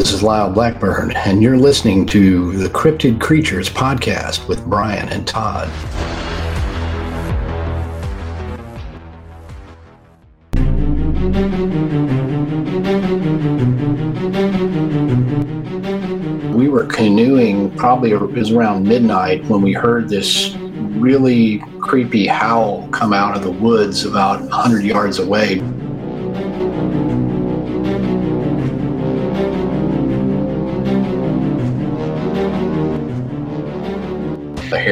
This is Lyle Blackburn, and you're listening to the Cryptid Creatures podcast with Brian and Todd. We were canoeing, probably it was around midnight, when we heard this really creepy howl come out of the woods about 100 yards away.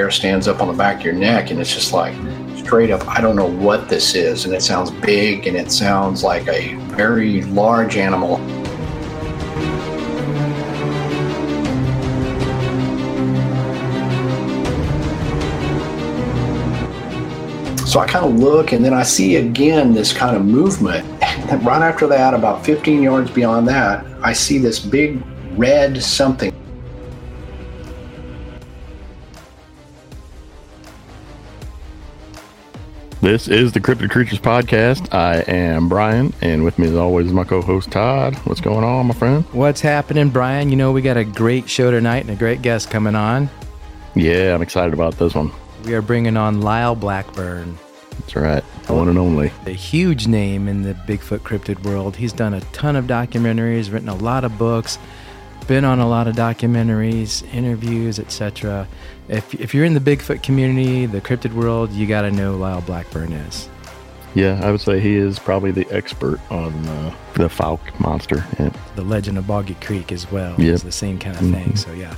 Hair stands up on the back of your neck and it's just like straight up i don't know what this is and it sounds big and it sounds like a very large animal. So i kind of look and then i see again this kind of movement. And right after that about 15 yards beyond that i see this big red something This is the Cryptid Creatures Podcast. I am Brian, and with me as always is my co-host Todd. What's going on, my friend? What's happening, Brian? You know we got a great show tonight and a great guest coming on. Yeah, I'm excited about this one. We are bringing on Lyle Blackburn. That's right, the one and only. A huge name in the Bigfoot cryptid world. He's done a ton of documentaries, written a lot of books, been on a lot of documentaries, interviews, etc if, if you're in the Bigfoot community, the cryptid world, you got to know Lyle Blackburn is. Yeah, I would say he is probably the expert on uh, the Fouke monster. Yeah. The legend of Boggy Creek as well. Yeah, It's the same kind of mm-hmm. thing. So, yeah.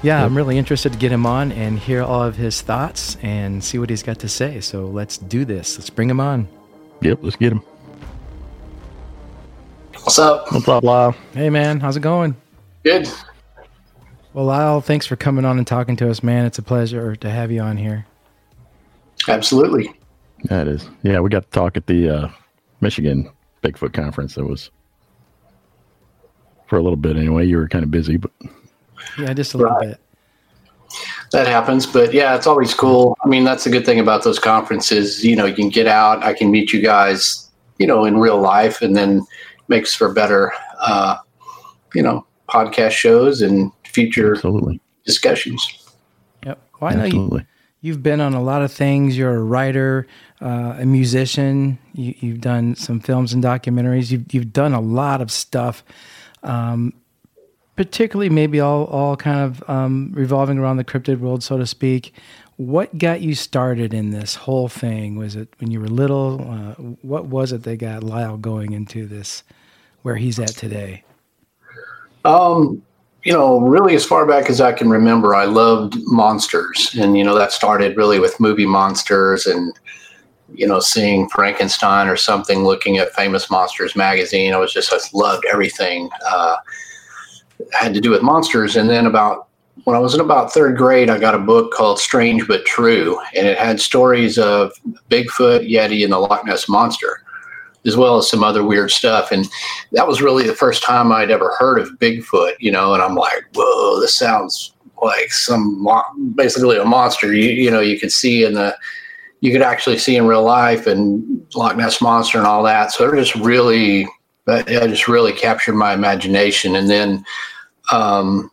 Yeah, yep. I'm really interested to get him on and hear all of his thoughts and see what he's got to say. So let's do this. Let's bring him on. Yep, let's get him. What's up? What's up, Lyle? Hey, man. How's it going? Good. Well, Lyle, thanks for coming on and talking to us, man. It's a pleasure to have you on here. Absolutely. That is. Yeah, we got to talk at the uh, Michigan Bigfoot conference. That was for a little bit anyway. You were kind of busy, but yeah, just a little right. bit. That happens, but yeah, it's always cool. I mean, that's the good thing about those conferences. You know, you can get out. I can meet you guys, you know, in real life, and then makes for better, uh, you know, podcast shows and future Absolutely. discussions. Yep. Well, I know Absolutely. you, you've been on a lot of things. You're a writer, uh, a musician. You, have done some films and documentaries. You've, you've done a lot of stuff, um, particularly maybe all, all kind of um, revolving around the cryptid world, so to speak. What got you started in this whole thing? Was it when you were little? Uh, what was it that got Lyle going into this, where he's at today? Um, you know, really as far back as I can remember, I loved monsters. And, you know, that started really with movie monsters and, you know, seeing Frankenstein or something, looking at Famous Monsters magazine. I was just, I loved everything uh, had to do with monsters. And then about, when I was in about third grade, I got a book called Strange But True, and it had stories of Bigfoot, Yeti, and the Loch Ness Monster as well as some other weird stuff. And that was really the first time I'd ever heard of Bigfoot, you know, and I'm like, whoa, this sounds like some basically a monster. You, you know, you could see in the, you could actually see in real life and Loch Ness monster and all that. So it just really, it just really captured my imagination. And then, um,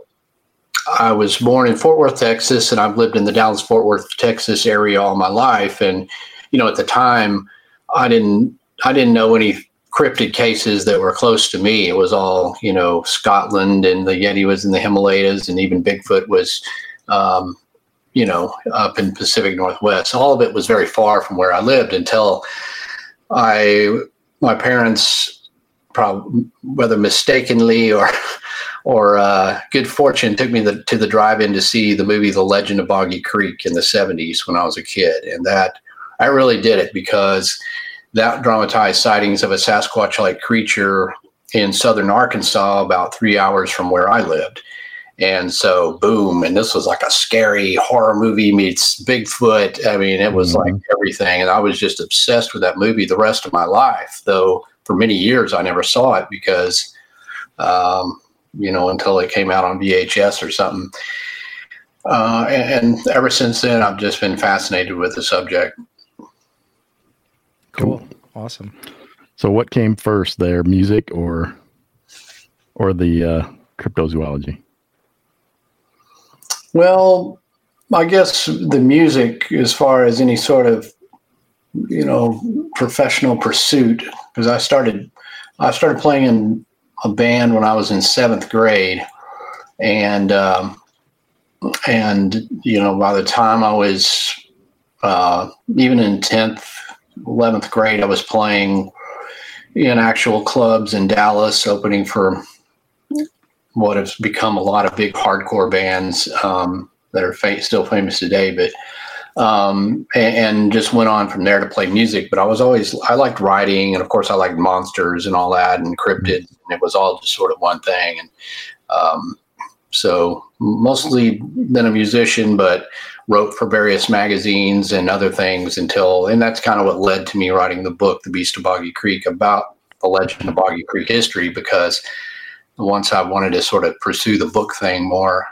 I was born in Fort Worth, Texas, and I've lived in the Dallas Fort Worth, Texas area all my life. And, you know, at the time, I didn't I didn't know any cryptid cases that were close to me. It was all, you know, Scotland and the Yeti was in the Himalayas and even Bigfoot was, um, you know, up in Pacific Northwest. All of it was very far from where I lived until I, my parents, probably whether mistakenly or, or uh, good fortune, took me the, to the drive-in to see the movie The Legend of Boggy Creek in the '70s when I was a kid, and that I really did it because that dramatized sightings of a Sasquatch like creature in southern Arkansas, about three hours from where I lived. And so, boom, and this was like a scary horror movie meets Bigfoot. I mean, it was mm-hmm. like everything. And I was just obsessed with that movie the rest of my life, though for many years I never saw it because, um, you know, until it came out on VHS or something. Uh, and, and ever since then, I've just been fascinated with the subject. Cool. Awesome. So, what came first there, music or? or the uh, cryptozoology? Well, I guess the music, as far as any sort of, you know, professional pursuit, because I started, I started playing in a band when I was in seventh grade, and um, and you know, by the time I was uh, even in tenth, eleventh grade, I was playing in actual clubs in Dallas, opening for what has become a lot of big hardcore bands um, that are fa- still famous today. But um, and, and, just went on from there to play music. But I was always I liked writing, and of course I liked monsters and all that, and cryptid. And it was all just sort of one thing. And um, so mostly been a musician, but wrote for various magazines and other things until, and that's kind of what led to me writing the book, The Beast of Boggy Creek, about the legend of Boggy Creek history. Because once I wanted to sort of pursue the book thing more,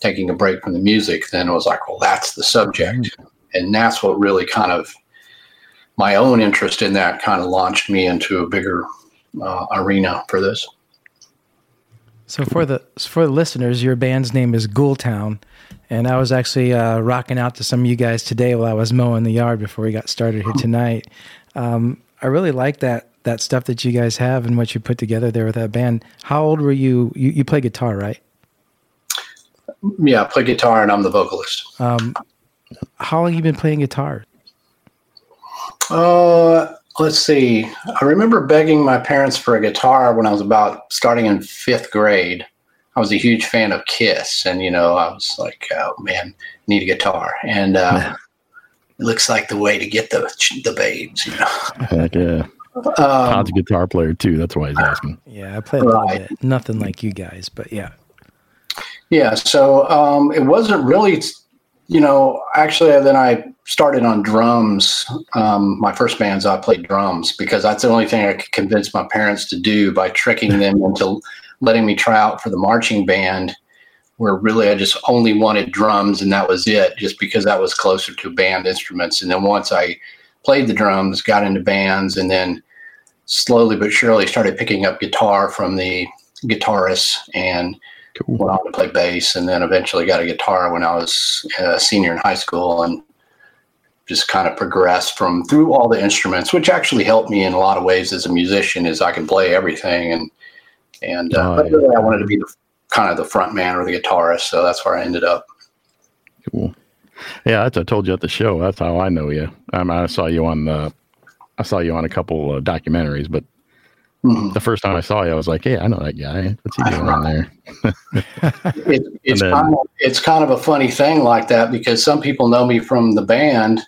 taking a break from the music, then it was like, well, that's the subject. And that's what really kind of my own interest in that kind of launched me into a bigger uh, arena for this. So for the for the listeners, your band's name is Ghoultown, and I was actually uh, rocking out to some of you guys today while I was mowing the yard before we got started here tonight. Um, I really like that that stuff that you guys have and what you put together there with that band. How old were you? You, you play guitar, right? Yeah, I play guitar and I'm the vocalist. Um, how long you been playing guitar? Uh, let's see. I remember begging my parents for a guitar when I was about starting in fifth grade. I was a huge fan of Kiss, and you know, I was like, "Oh man, need a guitar." And uh, it looks like the way to get the the babes, you know. Heck yeah. Um, Todd's a guitar player too. That's why he's asking. Yeah, I play a little right. bit. Nothing like you guys, but yeah. Yeah, so um, it wasn't really you know, actually, then I started on drums. Um, my first bands, I played drums because that's the only thing I could convince my parents to do by tricking them into letting me try out for the marching band, where really I just only wanted drums and that was it, just because that was closer to band instruments. And then once I played the drums, got into bands, and then slowly but surely started picking up guitar from the guitarists and Cool. Went on to play bass, and then eventually got a guitar when I was a senior in high school, and just kind of progressed from through all the instruments, which actually helped me in a lot of ways as a musician, is I can play everything, and and uh, oh, but really I wanted to be the kind of the front man or the guitarist, so that's where I ended up. Cool. Yeah, I told you at the show. That's how I know you. I, mean, I saw you on the, I saw you on a couple of documentaries, but Mm-hmm. The first time I saw you, I was like, "Hey, I know that guy. What's he doing on there?" it, it's then, kind of, it's kind of a funny thing like that because some people know me from the band,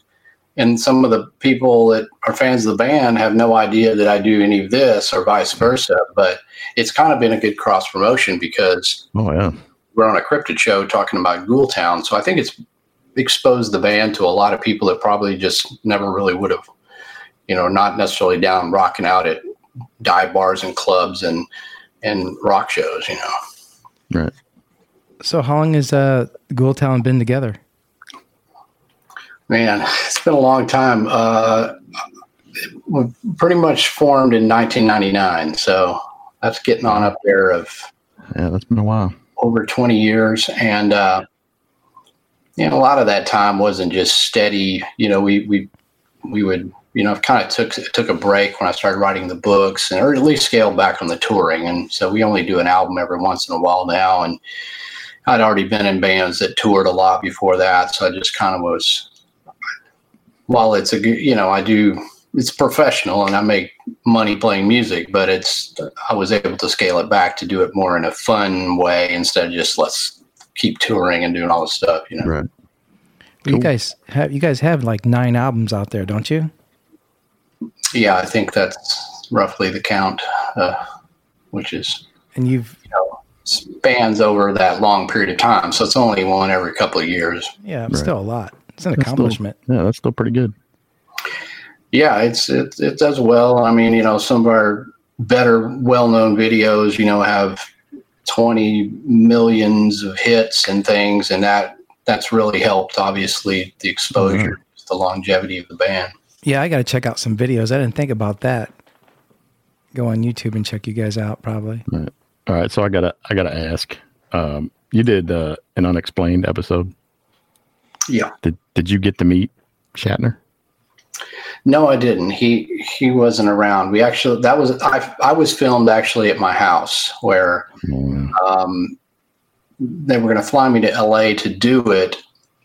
and some of the people that are fans of the band have no idea that I do any of this, or vice versa. But it's kind of been a good cross promotion because oh yeah, we're on a cryptid show talking about Ghoultown, so I think it's exposed the band to a lot of people that probably just never really would have, you know, not necessarily down rocking out at dive bars and clubs and and rock shows, you know. Right. So how long has uh Ghoultown been together? Man, it's been a long time. Uh we pretty much formed in 1999, so that's getting on up there of yeah, that's been a while. Over 20 years and uh you know, a lot of that time wasn't just steady. You know, we we we would you know, kind of took took a break when I started writing the books, and or at least scaled back on the touring. And so we only do an album every once in a while now. And I'd already been in bands that toured a lot before that, so I just kind of was. While it's a you know, I do it's professional and I make money playing music, but it's I was able to scale it back to do it more in a fun way instead of just let's keep touring and doing all this stuff, you know. Right. Cool. You guys have you guys have like nine albums out there, don't you? Yeah, I think that's roughly the count, uh, which is and you've you know, spans over that long period of time. So it's only one every couple of years. Yeah, right. still a lot. It's an that's accomplishment. Still, yeah, that's still pretty good. Yeah, it's it it does well. I mean, you know, some of our better well-known videos, you know, have 20 millions of hits and things and that that's really helped obviously the exposure, mm-hmm. the longevity of the band. Yeah, I got to check out some videos. I didn't think about that. Go on YouTube and check you guys out, probably. Right. All right, so I gotta I gotta ask. Um, you did uh, an unexplained episode. Yeah. Did Did you get to meet Shatner? No, I didn't. He he wasn't around. We actually that was I I was filmed actually at my house where um, they were going to fly me to L.A. to do it,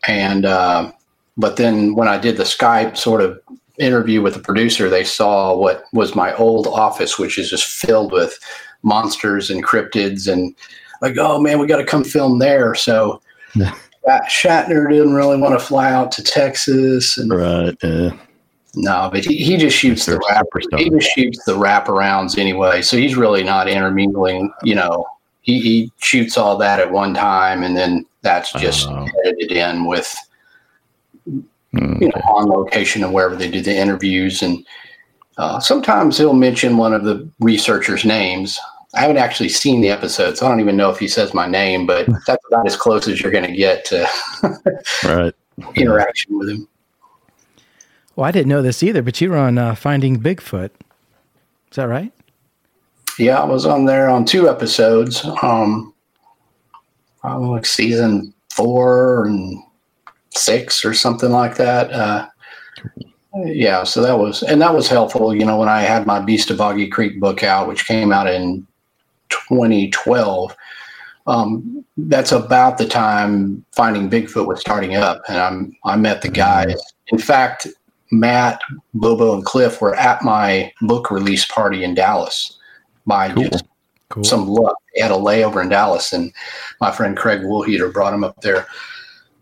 and uh, but then when I did the Skype sort of interview with the producer, they saw what was my old office, which is just filled with monsters and cryptids, and like, oh man, we got to come film there. So. Shatner didn't really want to fly out to Texas, and Right. Yeah. no, but he, he just shoots the wrap. He just shoots the wraparounds anyway. So he's really not intermingling. You know, he, he shoots all that at one time, and then that's just Oh. edited in with you know on location and wherever they do the interviews. And uh, sometimes he'll mention one of the researchers' names. I haven't actually seen the episode, so I don't even know if he says my name. But that's about as close as you're going to get to Right. interaction with him. Well, I didn't know this either, but you were on uh, Finding Bigfoot. Is that right? Yeah, I was on there on two episodes. Um, probably like season four and six or something like that. Uh, yeah, so that was and that was helpful. You know, when I had my Beast of Boggy Creek book out, which came out in 2012. Um, that's about the time Finding Bigfoot was starting up, and I'm I met the guys. In fact, Matt, Bobo, and Cliff were at my book release party in Dallas by Cool. just Cool. some luck. They had a layover in Dallas, and my friend Craig Woolheater brought him up there.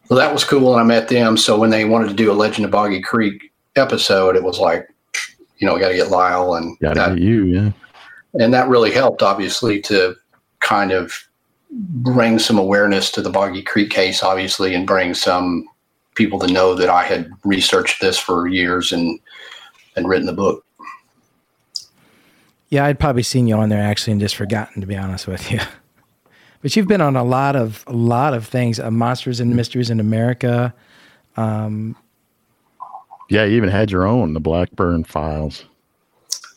So that was cool, and I met them. So when they wanted to do a Legend of Boggy Creek episode, it was like, you know, we got to get Lyle, and Got that, to you. Yeah. And that really helped, obviously, to kind of bring some awareness to the Boggy Creek case, obviously, and bring some people to know that I had researched this for years and and written the book. Yeah, I'd probably seen you on there actually and just forgotten to be honest with you. But you've been on a lot of a lot of things, uh, Monsters and Mysteries in America. Um, Yeah. You even had your own, the Blackburn Files.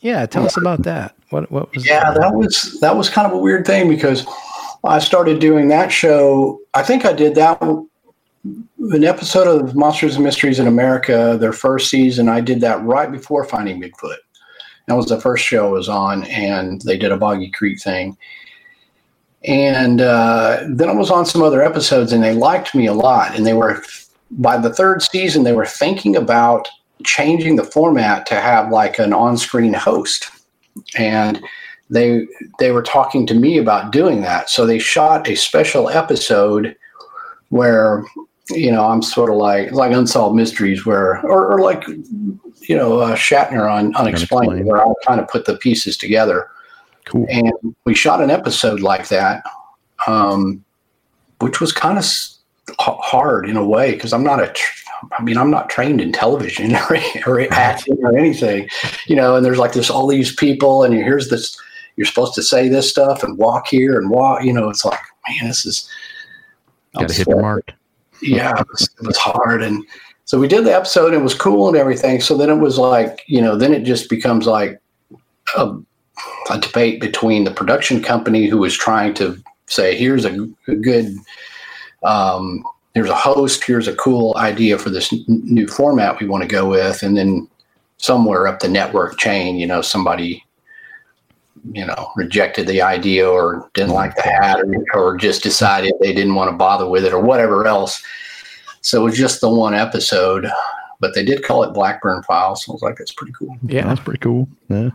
yeah, tell us about that. What what was Yeah, that was that was kind of a weird thing because I started doing that show. I think I did that an episode of Monsters and Mysteries in America, their first season. I did that right before Finding Bigfoot. That was the first show I was on, and they did a Boggy Creek thing. And uh, then I was on some other episodes, and they liked me a lot. And they were by the third season, they were thinking about changing the format to have like an on-screen host and they they were talking to me about doing that so they shot a special episode where you know i'm sort of like like unsolved mysteries where or, or like you know uh, shatner on unexplained Unexplained. where i kind of put the pieces together Cool. and we shot an episode like that um, which was kind of hard in a way because i'm not a tr- i mean i'm not trained in television or, or acting or anything you know and there's like this all these people and here's this you're supposed to say this stuff and walk here and walk you know it's like man this is Got to hit the mark. yeah, it was, it was hard. And so we did the episode. It was cool and everything. So then it was like, you know, then it just becomes like a, a debate between the production company who was trying to say, here's a, a good, um, here's a host, here's a cool idea for this n- new format we want to go with. And then somewhere up the network chain, you know, somebody you know, rejected the idea or didn't like the hat or, or just decided they didn't want to bother with it or whatever else. So it was just the one episode, but they did call it Blackburn Files. So I was like, that's pretty cool. Yeah. That's pretty cool. Yeah.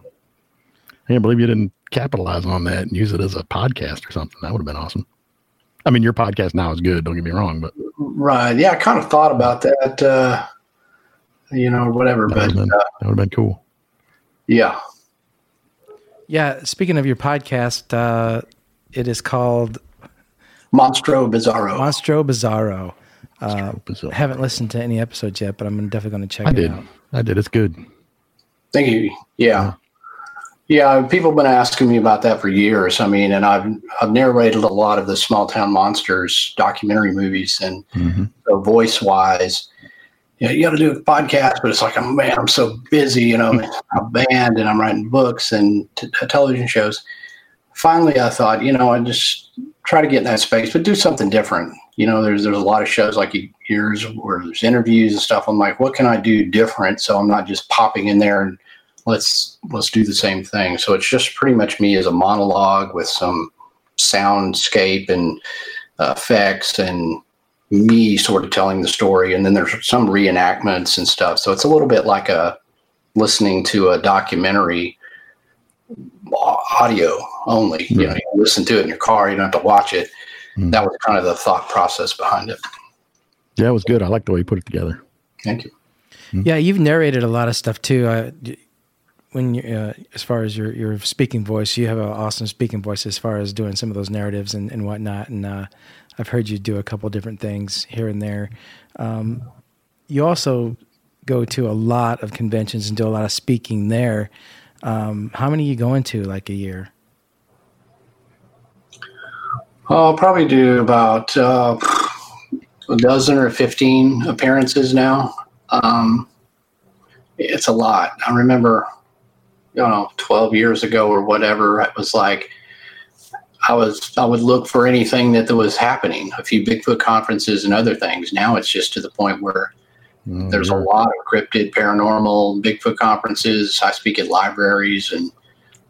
I can't believe you didn't capitalize on that and use it as a podcast or something. That would have been awesome. I mean, your podcast now is good. Don't get me wrong, but Right. Yeah. I kind of thought about that, uh, you know, whatever, that but would have been, uh, that would have been cool. yeah. Yeah, speaking of your podcast, uh, it is called Monstro Bizarro. Monstro Bizarro. Uh, Bizarre. haven't listened to any episodes yet, but I'm definitely going to check I it did. out. I did. It's good. Thank you. Yeah. Yeah, people have been asking me about that for years. I mean, and I've I've narrated a lot of the small town monsters documentary movies, and hmm so voice wise, you know, you got to do a podcast, but it's like, oh man, I'm so busy, you know, I'm a band and I'm writing books and t- television shows. finally I thought, you know, I just try to get in that space, but do something different. You know, there's there's a lot of shows like yours where there's interviews and stuff. I'm like, what can I do different so I'm not just popping in there and let's let's do the same thing. So it's just pretty much me as a monologue with some soundscape and uh, effects and me sort of telling the story. And then there's some reenactments and stuff. So it's a little bit like a listening to a documentary audio only. You know you listen to it in your car you don't have to watch it. Mm. that was kind of the thought process behind it. Yeah it was good. I like the way you put it together. Thank you. Yeah you've narrated a lot of stuff too. Uh, when you uh, as far as your your speaking voice you have an awesome speaking voice as far as doing some of those narratives and, and whatnot and uh, I've heard you do a couple different things here and there. Um, you also go to a lot of conventions and do a lot of speaking there. Um, how many you going to like a year? I'll probably do about uh, a dozen or 15 appearances now. Um, it's a lot. I remember, you know, 12 years ago or whatever, it was like, I was I would look for anything that was happening, a few Bigfoot conferences and other things. Now it's just to the point where mm-hmm. there's a lot of cryptid, paranormal, Bigfoot conferences. I speak at libraries and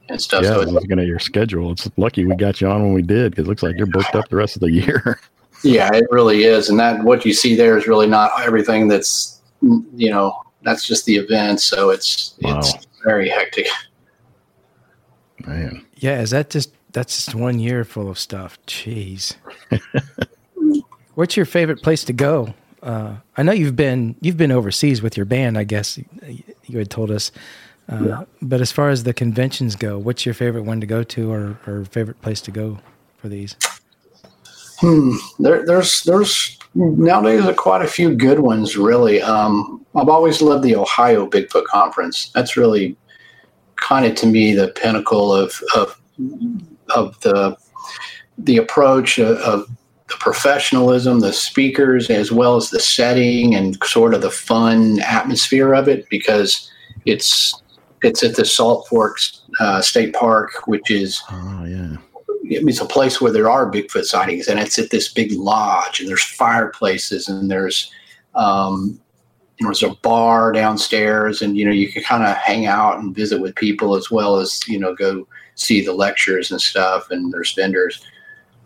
and stuff. Yeah, so it's, looking at your schedule, it's lucky we got you on when we did because it looks like you're booked up the rest of the year. yeah, it really is, and that what you see there is really not everything that's you know that's just the event. So it's wow. it's very hectic. Man. Yeah, is that just that's just one year full of stuff. Jeez. What's your favorite place to go? Uh, I know you've been you've been overseas with your band. I guess you had told us. Uh, yeah. But as far as the conventions go, what's your favorite one to go to, or, or favorite place to go for these? Hmm. There, there's there's nowadays quite a few good ones. Really, um, I've always loved the Ohio Bigfoot Conference. That's really kind of to me the pinnacle of of of the the approach of, of the professionalism, the speakers, as well as the setting and sort of the fun atmosphere of it, because it's it's at the Salt Forks uh, State Park, which is oh yeah, it's a place where there are Bigfoot sightings, and it's at this big lodge, and there's fireplaces, and there's um, there's a bar downstairs, and you know you can kind of hang out and visit with people as well as you know go see the lectures and stuff, and there's vendors.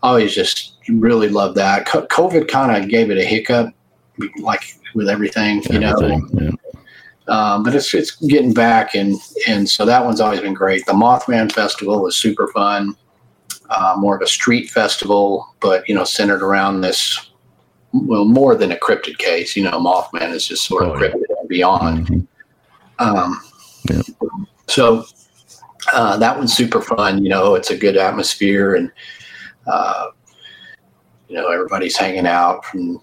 I always just really love that. COVID kind of gave it a hiccup, like with everything, you everything, know. Yeah. Um, but it's it's getting back, and and so that one's always been great. The Mothman Festival was super fun, uh, more of a street festival, but you know centered around this. Well, more than a cryptid case, you know, Mothman is just sort of oh, cryptid yeah. and beyond. Mm-hmm. Um, yeah. So uh, that one's super fun. You know, it's a good atmosphere, and uh, you know everybody's hanging out from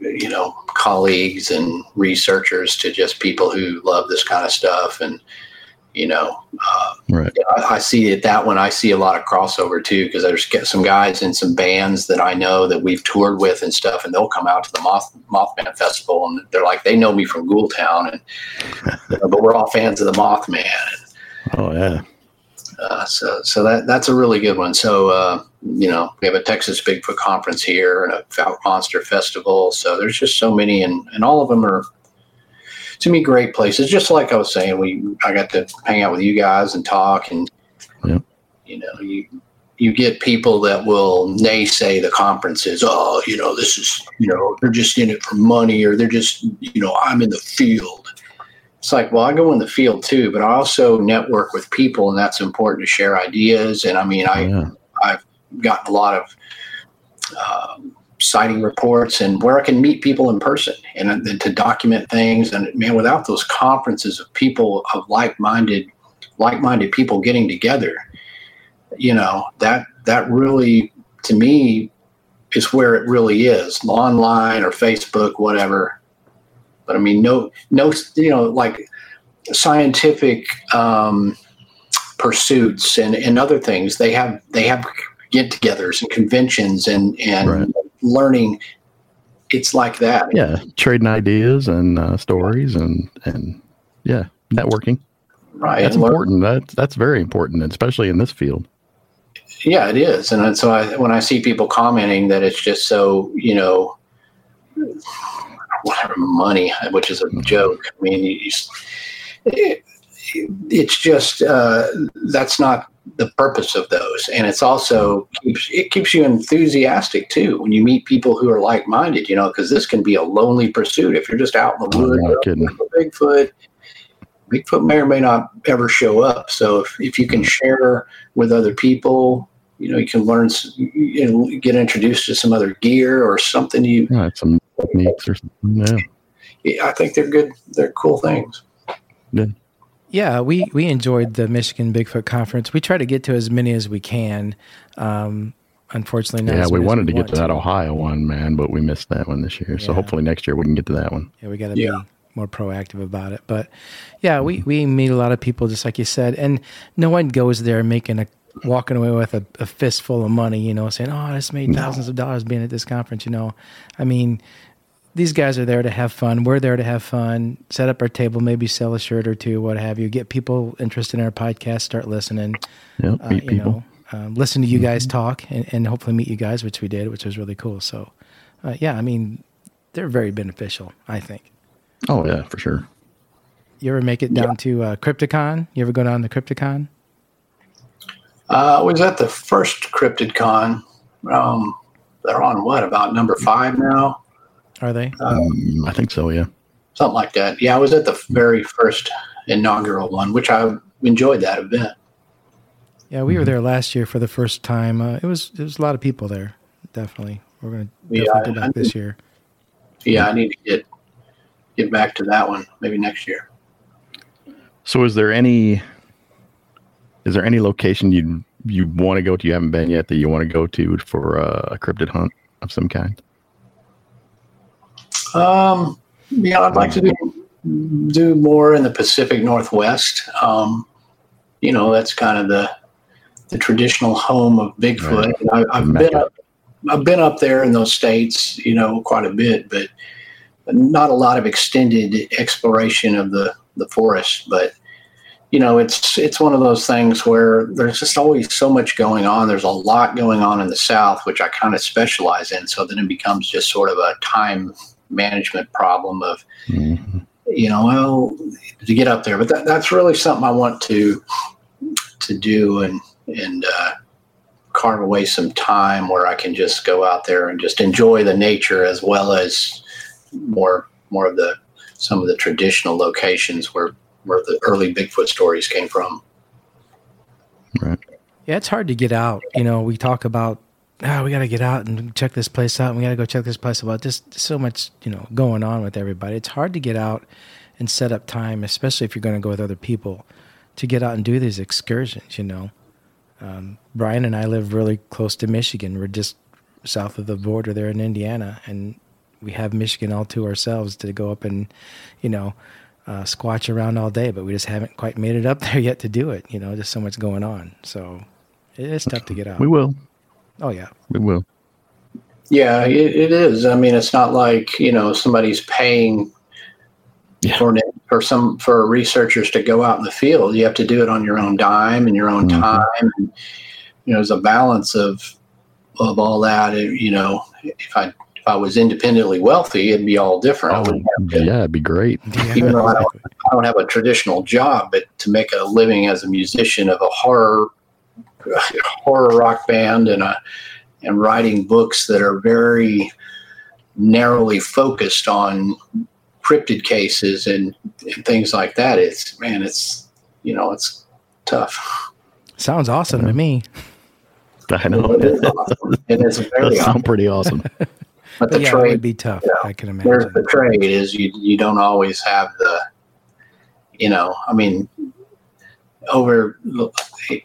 you know colleagues and researchers to just people who love this kind of stuff and you know, uh, right. I, I, see it that one. I see a lot of crossover too because there's some guys in some bands that I know that we've toured with and stuff, and they'll come out to the Moth Mothman Festival and they're like they know me from Ghoultown, and you know, but we're all fans of the Mothman. Oh yeah. Uh, so so that that's a really good one. So uh, you know we have a Texas Bigfoot conference here and a Monster Festival. So there's just so many, and and all of them are to me great places. Just like I was saying, we I got to hang out with you guys and talk, and yeah. you know you you get people that will naysay the conferences. Oh, you know this is you know they're just in it for money, or they're just you know I'm in the field it's like, well, I go in the field too, but I also network with people, and that's important to share ideas. And I mean, I yeah. I've gotten a lot of um, sighting reports and where I can meet people in person and, and to document things. And man, without those conferences of people of like-minded like-minded people getting together, you know that that really to me is where it really is online or Facebook, whatever but I mean, no, no, you know, like scientific um, pursuits and, and other things. They have they have get-togethers and conventions and and right. Learning. It's like that. Yeah, trading ideas and uh, stories and and yeah, networking. Right, that's important. That's that's very important, especially in this field. Yeah, it is, and so I, when I see people commenting that it's just so you know whatever money, which is a mm-hmm. joke. I mean, you, it, it's just uh, that's not the purpose of those, and it's also keeps it keeps you enthusiastic too when you meet people who are like minded. You know, because this can be a lonely pursuit if you're just out in the oh, woods. Oh, Bigfoot, Bigfoot may or may not ever show up. So if, if you can share with other people, you know, you can learn, you know, get introduced to some other gear or something. You yeah, some techniques or something. Yeah. I think they're good. They're cool things. Yeah. Yeah, we, we enjoyed the Michigan Bigfoot Conference. We try to get to as many as we can. Um, unfortunately, not. Yeah, we wanted we to get to that Ohio one, man, but we missed that one this year. Yeah. So hopefully next year we can get to that one. Yeah, we got to yeah. be more proactive about it. But yeah, we, we meet a lot of people, just like you said, and no one goes there making a walking away with a, a fistful of money, you know, saying, "Oh, I just made thousands of dollars being at this conference." You know, I mean, these guys are there to have fun. We're there to have fun. Set up our table, maybe sell a shirt or two, what have you. Get people interested in our podcast, start listening. Yeah, uh, meet people. Know, um, listen to you mm-hmm. guys talk, and, and, hopefully meet you guys, which we did, which was really cool. So, uh, yeah, I mean, they're very beneficial. I think. Oh yeah, for sure. You ever make it down yeah. to uh, Crypticon? You ever go down to Crypticon? Uh, I was at the first CryptidCon. Um, they're on what about number five now? Are they? Um, I think so. Yeah, something like that. Yeah, I was at the very first inaugural one, which I enjoyed that event. Yeah, we were there last year for the first time. Uh, it was it was a lot of people there. Definitely, we're going to yeah, go back I, this year. Yeah, I need to get get back to that one maybe next year. So, is there any is there any location you you want to go to you haven't been yet that you want to go to for a cryptid hunt of some kind? Um, yeah, I'd like to do do more in the Pacific Northwest. Um, you know, that's kind of the the traditional home of Bigfoot. Right. I, have been up, I've been up there in those states, you know, quite a bit, but not a lot of extended exploration of the the forest. But you know, it's it's one of those things where there's just always so much going on. There's a lot going on in the South, which I kind of specialize in. So then it becomes just sort of a time management problem of, mm-hmm. you know, well, to get up there. But that, that's really something I want to to do and and uh, carve away some time where I can just go out there and just enjoy the nature as well as more more of the some of the traditional locations where where the early Bigfoot stories came from. Right. Yeah, it's hard to get out. You know, we talk about, oh, we got to get out and check this place out. And we got to go check this place out. Just so much, you know, going on with everybody. It's hard to get out and set up time, especially if you're going to go with other people, to get out and do these excursions. You know, um, Brian and I live really close to Michigan. We're just south of the border there in Indiana, and we have Michigan all to ourselves to go up and, you know, uh, squatch around all day, but we just haven't quite made it up there yet to do it. You know, just so much going on. So it is tough to get out. We will. Oh yeah, we will. Yeah, it, it is. I mean, it's not like you know somebody's paying yeah. for for some for researchers to go out in the field. You have to do it on your own dime and your own mm-hmm. time. And, you know, there's a balance of of all that. You know, if I if I was independently wealthy, it'd be all different. Oh, to, yeah, it'd be gret. Even though I don't, I don't have a traditional job, but to make a living as a musician of a horror horror rock band and a and writing books that are very narrowly focused on cryptid cases and, and things like that. It's man, it's you know, it's tough. Sounds awesome to me. I know. It is awesome. It is very awesome. pretty awesome. But the yeah, trade would be tough. You know, I can imagine. There's the trade is you you don't always have the, you know, I mean, over you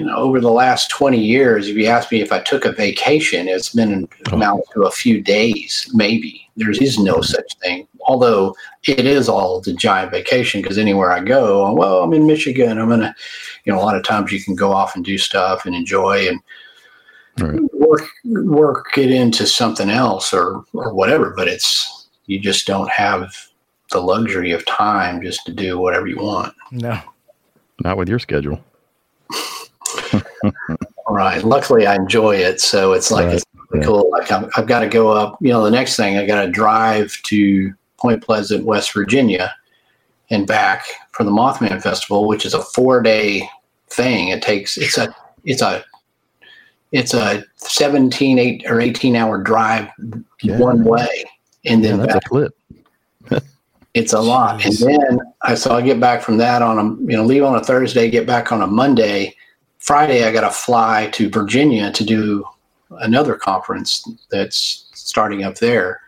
know over the last 20 years if you ask me if i took a vacation it's been oh. amount to a few days maybe there is no such thing although it is all the giant vacation because anywhere i go well i'm in michigan i'm gonna you know a lot of times you can go off and do stuff and enjoy and right. work work it into something else or or whatever. But it's you just don't have the luxury of time just to do whatever you want. No, not with your schedule. Right. Luckily, I enjoy it, so it's like right. it's yeah. cool. Like i have got to go up. You know, the next thing I got to drive to Point Pleasant, West Virginia, and back for the Mothman Festival, which is a four day thing. It takes it's a it's a it's a 17 8 or 18 hour drive yeah. one way and then yeah, that's back. a clip it's a lot and then i so i get back from that on a you know leave on a thursday get back on a monday friday i got to fly to virginia to do another conference that's starting up there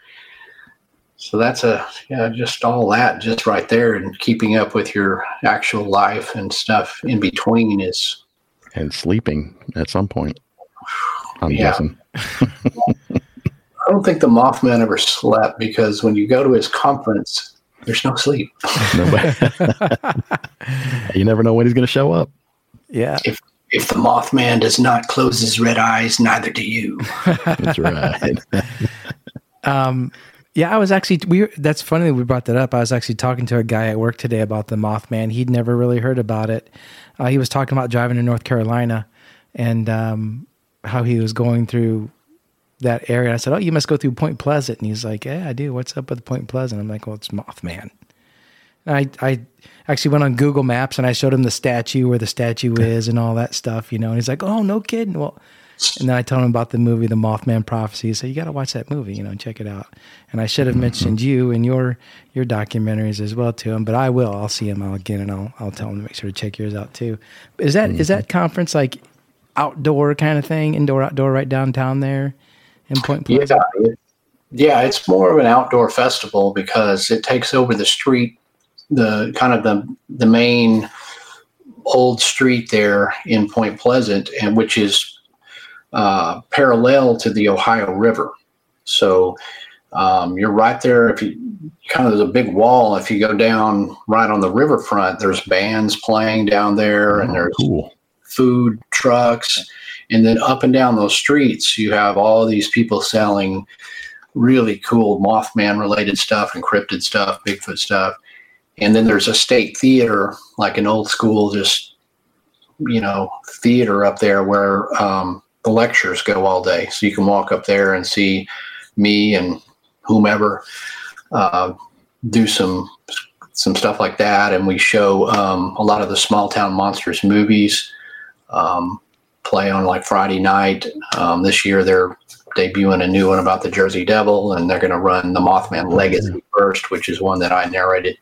so that's a yeah just all that just right there and keeping up with your actual life and stuff in between is and sleeping at some point I'm yeah. guessing. I don't think the Mothman ever slept because when you go to his conference, there's no sleep. you never know when he's going to show up. Yeah. If if the Mothman does not close his red eyes, neither do you. That's right. um, yeah, I was actually we. That's funny that we brought that up. I was actually talking to a guy at work today about the Mothman. He'd never really heard about it. Uh, he was talking about driving to North Carolina, and um, how he was going through that area. And I said, "Oh, you must go through Point Pleasant," and he's like, "Yeah, I do. What's up with Point Pleasant?" I'm like, "Well, it's Mothman." And I I actually went on Google Maps and I showed him the statue where the statue is and all that stuff, you know. And he's like, "Oh, no kidding." Well, and then I told him about the movie, The Mothman Prophecy. So you got to watch that movie, you know, and check it out. And I should have mentioned you and your your documentaries as well to him, but I will. I'll see him again, and I'll I'll tell him to make sure to check yours out too. Is that mm-hmm. is that conference like outdoor kind of thing, indoor outdoor, right downtown there in Point Pleasant? Yeah, yeah, it's more of an outdoor festival because it takes over the street, the kind of the the main old street there in Point Pleasant, and which is uh, parallel to the Ohio River. So um, you're right there. If you kind of there's a big wall. If you go down right on the riverfront, there's bands playing down there, and oh, there's cool food trucks. And then up and down those streets, you have all these people selling really cool Mothman related stuff, encrypted stuff, Bigfoot stuff. And then there's a state theater, like an old school, just, you know, theater up there where um, the lectures go all day. So you can walk up there and see me and whomever uh, do some some stuff like that. And we show um, a lot of the small town monsters movies um, play on like Friday night. Um, this year they're debuting a new one about the Jersey Devil, and they're going to run the Mothman Legacy first, which is one that I narrated.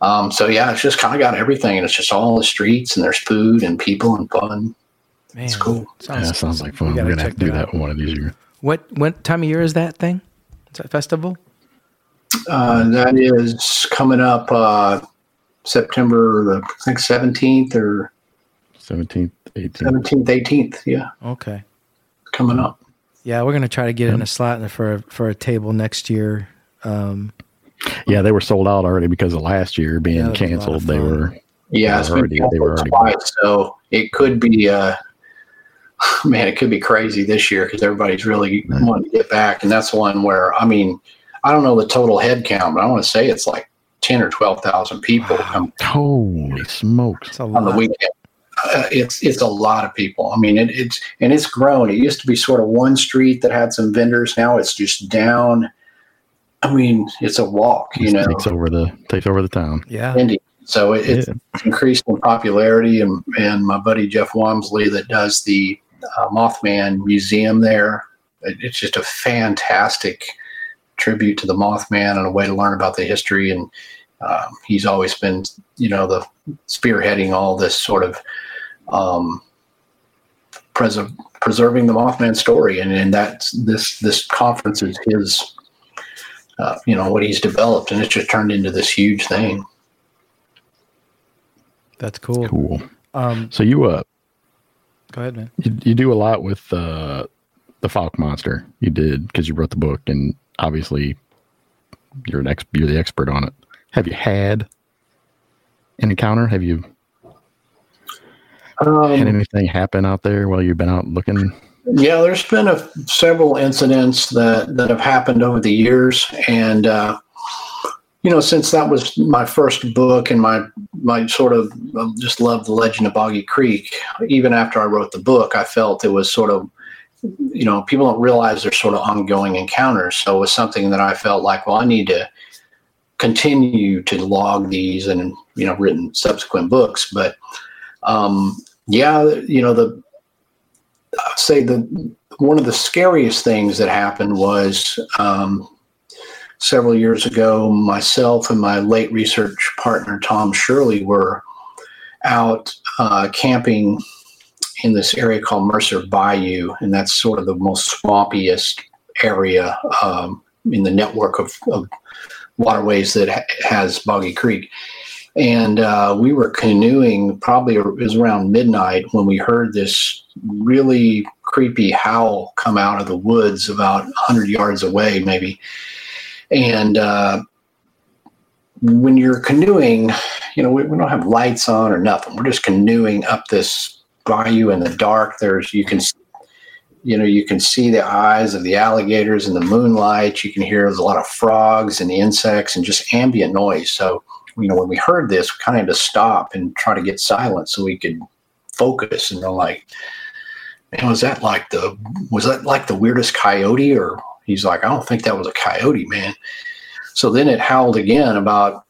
Um, so yeah, it's just kind of got everything, and it's just all the streets, and there's food and people and fun. Man, it's cool. Sounds, yeah, sounds like fun. We are gonna have to do that one of these years. What what time of year is that thing? Is that festival? Uh, that is coming up uh, September the I think seventeenth or 17th, 18th. 17th, 18th. Yeah. Okay. Coming up. Yeah, we're going to try to get in a slot for for a table next year. Um, yeah, they were sold out already because of last year being yeah, canceled. They were yeah, it's already, they were already twice, so it could be uh man, it could be crazy this year because everybody's really right. wanting to get back, and that's one where I mean, I don't know the total head count, but I want to say it's like ten or twelve thousand people wow. come. Holy smokes! On the weekend, uh, it's it's a lot of people. I mean, it, it's and it's grown. It used to be sort of one street that had some vendors. Now it's just down. I mean, it's a walk. You know, takes over the takes over the town. Yeah. So it, it's yeah. increased in popularity, and and my buddy Jeff Wamsley that does the uh, Mothman Museum there. It, it's just a fantastic tribute to the Mothman and a way to learn about the history and. Um, he's always been, you know, the spearheading all this sort of um, pres- preserving the Mothman story, and and that this this conference is his, uh, you know, what he's developed, and it's just turned into this huge thing. That's cool. Cool. Um, so you uh, go ahead, man. You, you do a lot with uh, the Fouke monster. You did because you wrote the book, and obviously you're an ex- you're the expert on it. Have you had an encounter? Have you um, had anything happen out there while you've been out looking? Yeah, there's been a, several incidents that, that have happened over the years, and uh, you know, since that was my first book and my my sort of um, just loved the legend of Boggy Creek, even after I wrote the book, I felt it was sort of, you know, people don't realize they're sort of ongoing encounters. So it was something that I felt like, well, I need to continue to log these and you know written subsequent books. But um, yeah, you know the I'd say the one of the scariest things that happened was um, several years ago. Myself and my late research partner Tom Shirley were out uh, camping in this area called Mercer Bayou, and that's sort of the most swampiest area um, in the network of, of waterways that ha- has Boggy Creek. And uh, we were canoeing probably it was around midnight when we heard this really creepy howl come out of the woods about 100 yards away, maybe. And uh, when you're canoeing, you know, we, we, don't have lights on or nothing. We're just canoeing up this bayou in the dark. There's, you can you know, you can see the eyes of the alligators in the moonlight. You can hear a lot of frogs and the insects and just ambient noise. So, you know, when we heard this, we kind of had to stop and try to get silent so we could focus. And they're like, man, was that like the, was that like the weirdest coyote? Or he's like, I don't think that was a coyote, man. So then it howled again about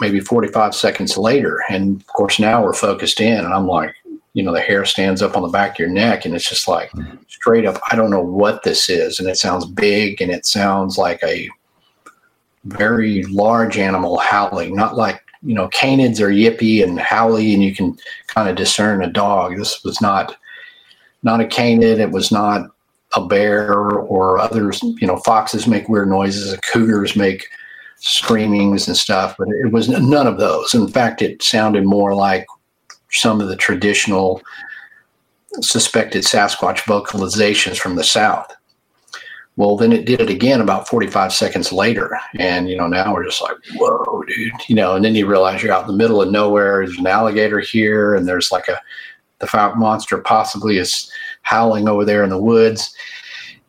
maybe 45 seconds later. And of course, now we're focused in. And I'm like, you know the hair stands up on the back of your neck and it's just like hmm. straight up i don't know what this is and it sounds big and it sounds like a very large animal howling not like you know canids are yippy and howly and you can kind of discern a dog. This was not not a canid. It was not a bear or others you know foxes make weird noises cougars make screamings and stuff but it was none of those. In fact it sounded more like some of the traditional suspected Sasquatch vocalizations from the South. Well, then it did it again about 45 seconds later. And, you know, now we're just like, whoa, dude, you know, and then you realize you're out in the middle of nowhere. There's an alligator here, and there's like a, the Fouke monster possibly is howling over there in the woods.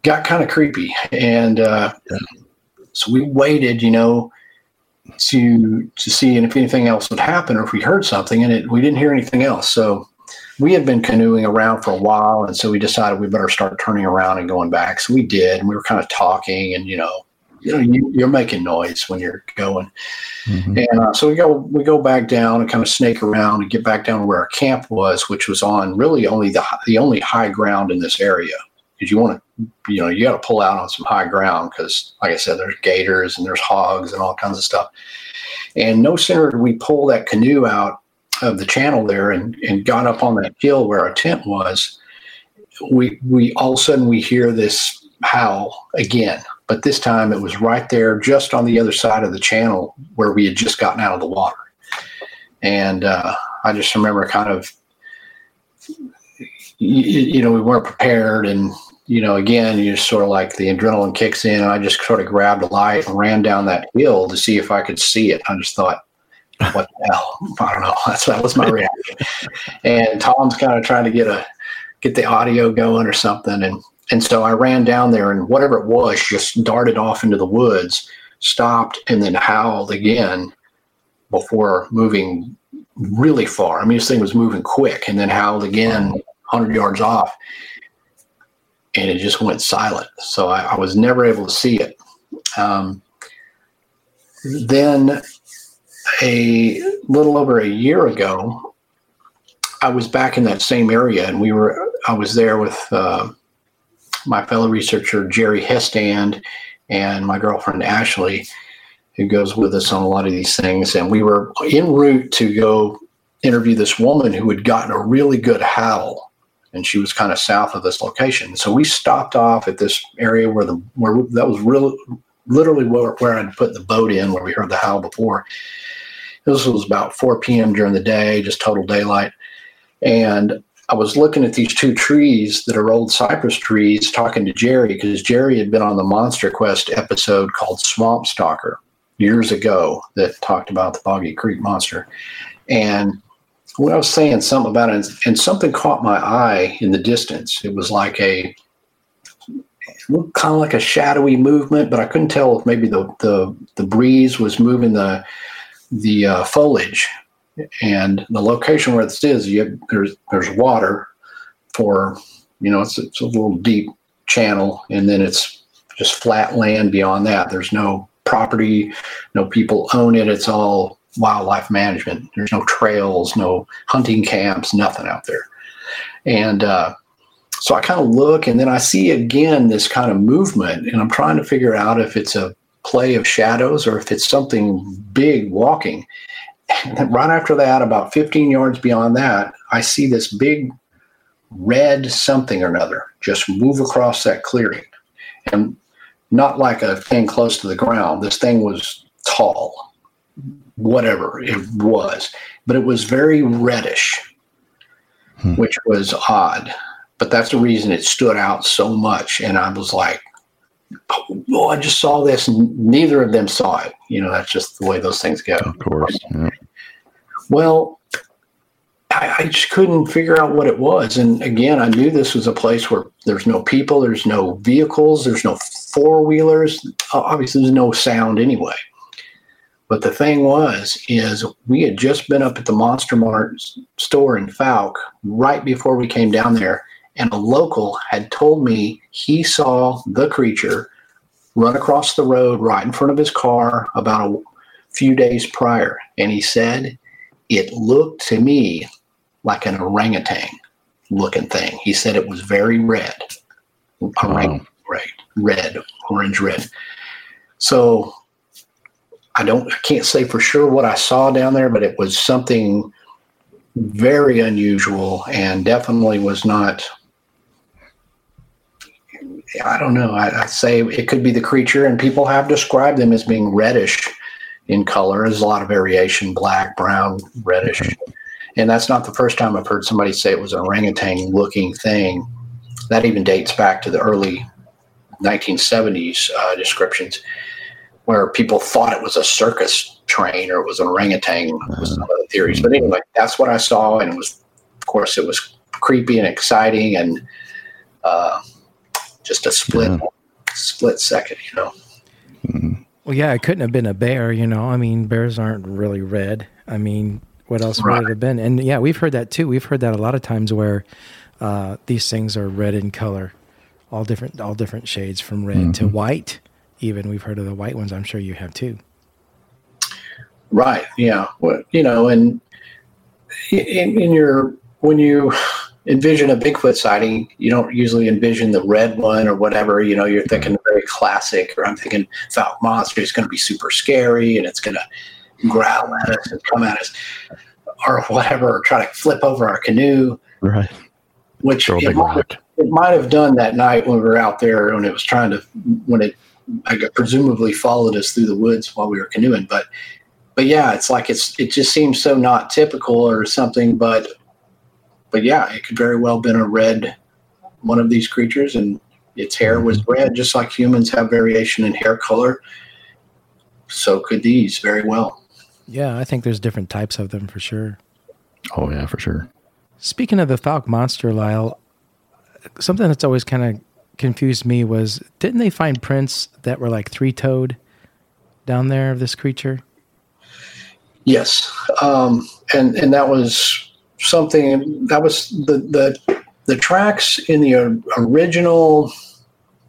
Got kind of creepy. And uh, so we waited, you know, to to see and if anything else would happen or if we heard something, and it, we didn't hear anything else. So we had been canoeing around for a while, and so we decided we better start turning around and going back. So we did, and we were kind of talking, and you know, you know, you, are making noise when you're going, mm-hmm. and uh, so we go we go back down and kind of snake around and get back down to where our camp was, which was on really only the the only high ground in this area because you want to, you know, you got to pull out on some high ground because, like I said, there's gators and there's hogs and all kinds of stuff. And no sooner did we pull that canoe out of the channel there and, and got up on that hill where our tent was, we we all of a sudden we hear this howl again. But this time it was right there, just on the other side of the channel where we had just gotten out of the water. And uh, I just remember kind of you, you, know, we weren't prepared. And, you know, again, you just sort of like the adrenaline kicks in. And I just sort of grabbed a light and ran down that hill to see if I could see it. I just thought, what the hell? I don't know. That's, that was my reaction. and Tom's kind of trying to get a, get the audio going or something. And, and so I ran down there and whatever it was just darted off into the woods, stopped, and then howled again before moving really far. I mean, this thing was moving quick and then howled again 100 yards off and it just went silent. So I, I was never able to see it. Um, then a little over a year ago, I was back in that same area, and we were. I was there with uh, my fellow researcher Jerry Hestand and my girlfriend Ashley, who goes with us on a lot of these things. And we were en route to go interview this woman who had gotten a really good howl and she was kind of south of this location. So we stopped off at this area where the where that was really literally where, where I'd put the boat in where we heard the howl before. This was about 4 p.m. during the day, just total daylight. And I was looking at these two trees that are old cypress trees, talking to Jerry because Jerry had been on the Monster Quest episode called Swamp Stalker years ago that talked about the Boggy Creek monster. And when I was saying something about it, and something caught my eye in the distance. It was like a, looked kind of like a shadowy movement, but I couldn't tell if maybe the the, the breeze was moving the the uh, foliage. And the location where this is, you have, there's there's water for you know it's it's a little deep channel, and then it's just flat land beyond that. There's no property, no people own it. It's all wildlife management. There's no trails, no hunting camps, nothing out there. And uh, so I kind of look and then I see again this kind of movement, and I'm trying to figure out if it's a play of shadows or if it's something big walking. And right after that, about 15 yards beyond that, I see this big red something or another just move across that clearing. And not like a thing close to the ground. This thing was tall, whatever it was, but it was very reddish, hmm. which was odd. But that's the reason it stood out so much. And I was like, oh, I just saw this. And neither of them saw it. You know, that's just the way those things go. Of course. Yeah. Well, I, I, just couldn't figure out what it was. And again, I knew this was a place where there's no people, there's no vehicles, there's no four wheelers. Obviously, there's no sound anyway. But the thing was, is we had just been up at the Monster Mart store in Fouke right before we came down there, and a local had told me he saw the creature run across the road right in front of his car about a few days prior, and he said it looked to me like an orangutan looking thing. He said it was very red, orangutan, red, red, orange red. So I don't, I can't say for sure what I saw down there, but it was something very unusual and definitely was not. I don't know. I, I say it could be the creature, and people have described them as being reddish in color. There's a lot of variation: black, brown, reddish. And that's not the first time I've heard somebody say it was an orangutan looking thing. That even dates back to the early 1970s uh, descriptions where people thought it was a circus train or it was an orangutan was some of the theories. But anyway, that's what I saw. And it was, of course, it was creepy and exciting and uh, just a split, yeah. split second, you know. Mm-hmm. Well, yeah, it couldn't have been a bear, you know. I mean, bears aren't really red. I mean, what else right. would it have been? And yeah, we've heard that too. We've heard that a lot of times where uh, these things are red in color, all different, all different shades from red mm-hmm. to white. Even we've heard of the white ones. I'm sure you have too. Right. Yeah. Well, you know, and in, in your when you envision a Bigfoot sighting, you don't usually envision the red one or whatever. You know, you're thinking very classic, or I'm thinking Fouke Monster is going to be super scary and it's going to growl at us and come at us or whatever, or try to flip over our canoe. Right. Which it might, it might, have done that night when we were out there when it was trying to, when it I presumably followed us through the woods while we were canoeing. But, but yeah, it's like it's, it just seems so not typical or something. But, but yeah, it could very well have been a red, one of these creatures. And its hair was mm-hmm. red, just like humans have variation in hair color. So could these very well. Yeah, I think there's different types of them for sure. Oh yeah, for sure. Speaking of the Fouke monster, Lyle, something that's always kind of confused me was didn't they find prints that were like three toed down there of this creature? Yes, um, and and that was something that was the the the tracks in the original.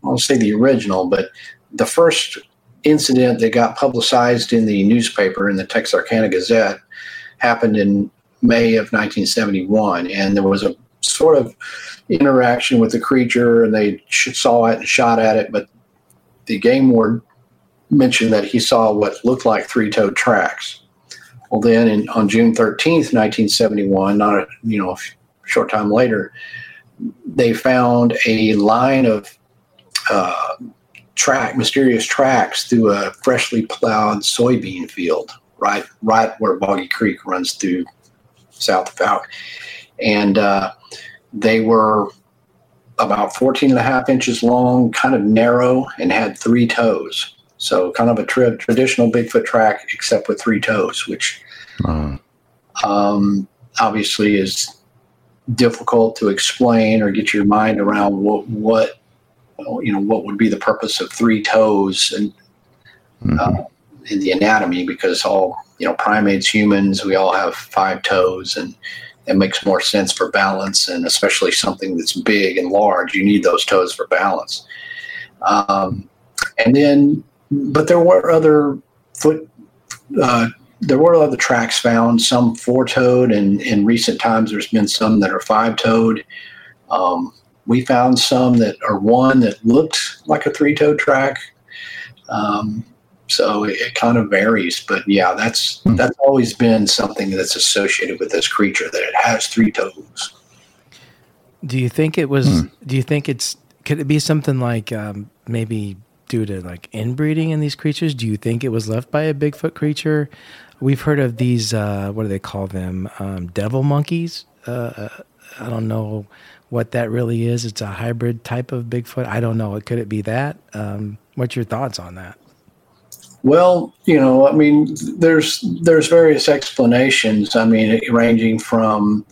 I'll say the original, but the first incident that got publicized in the newspaper in the Texarkana Gazette happened in May of 1971, and there was a sort of interaction with the creature, and they saw it and shot at it, but the game ward mentioned that he saw what looked like three-toed tracks. Well, then in, on June 13th, 1971, not a, you know a short time later, they found a line of uh, track, mysterious tracks through a freshly plowed soybean field, right, right where Boggy Creek runs through south of Fouke. And uh, they were about 14 and a half inches long, kind of narrow, and had three toes. So kind of a tra- traditional Bigfoot track, except with three toes, which uh. um, obviously is difficult to explain or get your mind around what, what you know, what would be the purpose of three toes and mm-hmm. uh, in the anatomy because all you know primates, humans, we all have five toes and it makes more sense for balance and especially something that's big and large you need those toes for balance um, and then but there were other foot uh, there were other tracks found some four-toed and in recent times there's been some that are five-toed um, we found some that are one that looked like a three-toed track um, so it, it, kind of varies but yeah that's hmm. that's always been something that's associated with this creature that it has three toes do you think it was hmm. do you think it's could it be something like um, maybe due to like inbreeding in these creatures? Do you think it was left by a bigfoot creature? We've heard of these uh, what do they call them? Um, devil monkeys. Uh, uh i don't know what that really is. It's a hybrid type of bigfoot. I don't know. Could it be that? Um, what's your thoughts on that? Well, you know, I mean, there's there's various explanations. I mean, ranging from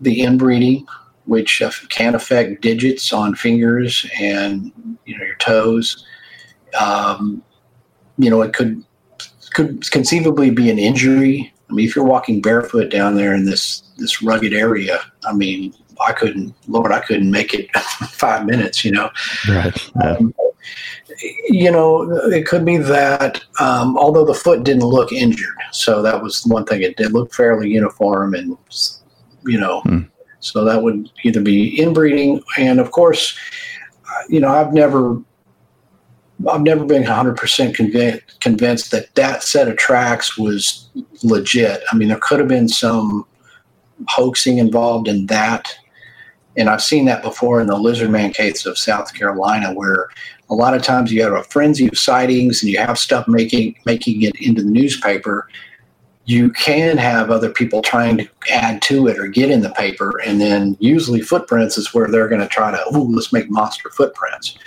the inbreeding, which can affect digits on fingers and you know your toes. Um, you know, it could could conceivably be an injury. I mean, if you're walking barefoot down there in this this rugged area, I mean, I couldn't, Lord, I couldn't make it five minutes. You know, right. Yeah. Um, you know, it could be that, um, although the foot didn't look injured, so that was one thing. It did look fairly uniform, and you know, hmm. so that would either be inbreeding, and of course, you know, I've never, I've never been 100 percent convinced that that set of tracks was legit. I mean, there could have been some hoaxing involved in that. And I've seen that before in the lizard man case of South Carolina, where a lot of times you have a frenzy of sightings and you have stuff making making it into the newspaper you can have other people trying to add to it or get in the paper and then usually footprints is where they're going to try to oh let's make monster footprints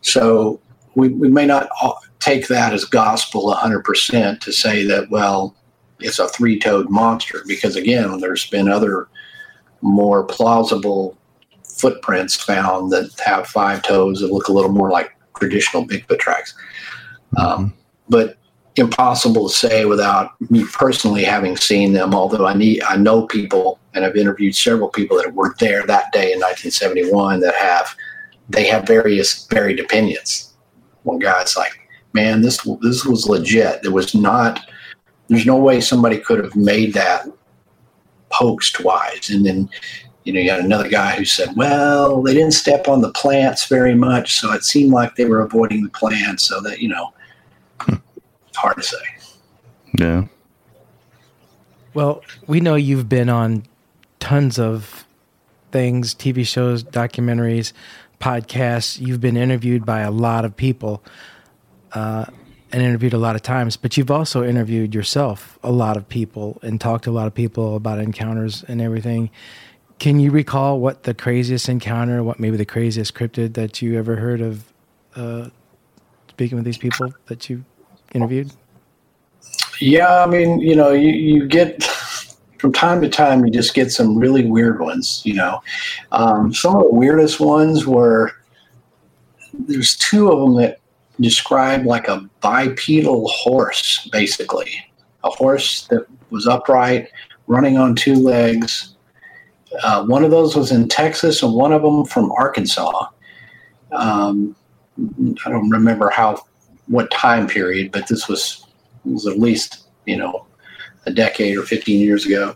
so we, we may not take that as gospel 100% to say that well it's a three-toed monster because again there's been other more plausible footprints found that have five toes that look a little more like traditional Bigfoot tracks. Um, but impossible to say without me personally having seen them. Although I need, I know people, and I've interviewed several people that were there that day in 1971 that have, they have various varied opinions. One guy's like, "Man, this this was legit. There was not. There's no way somebody could have made that hoax wise." And then you know, you had another guy who said, well, they didn't step on the plants very much, so it seemed like they were avoiding the plants. So that, you know, it's hard to say. Yeah. Well, we know you've been on tons of things, TV shows, documentaries, podcasts. You've been interviewed by a lot of people uh, and interviewed a lot of times, but you've also interviewed yourself a lot of people and talked to a lot of people about encounters and everything. Can you recall what the craziest encounter, what maybe the craziest cryptid that you ever heard of uh, speaking with these people that you interviewed? Yeah, I mean, you know, you, you get from time to time, you just get some really weird ones, you know. Um, some of the weirdest ones were there's two of them that describe like a bipedal horse, basically. A horse that was upright, running on two legs, uh, one of those was in Texas, and one of them from Arkansas. Um, I don't remember how what time period, but this was was at least you know a decade or 15 years ago.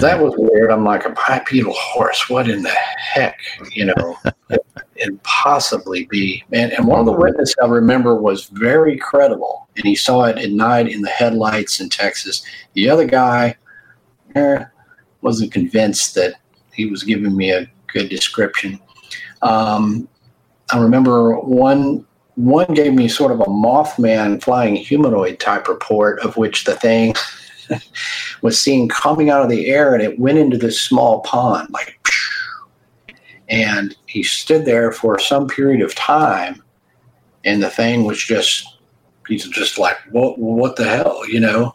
That was weird. I'm like a bipedal horse. What in the heck, you know? it possibly be. And, and one of the witnesses I remember was very credible, and he saw it at night in the headlights in Texas. The other guy, eh, wasn't convinced that he was giving me a good description. Um, I remember one one gave me sort of a Mothman flying humanoid type report, of which the thing was seen coming out of the air and it went into this small pond, like, and he stood there for some period of time, and the thing was just, he's just like, what, what the hell, you know?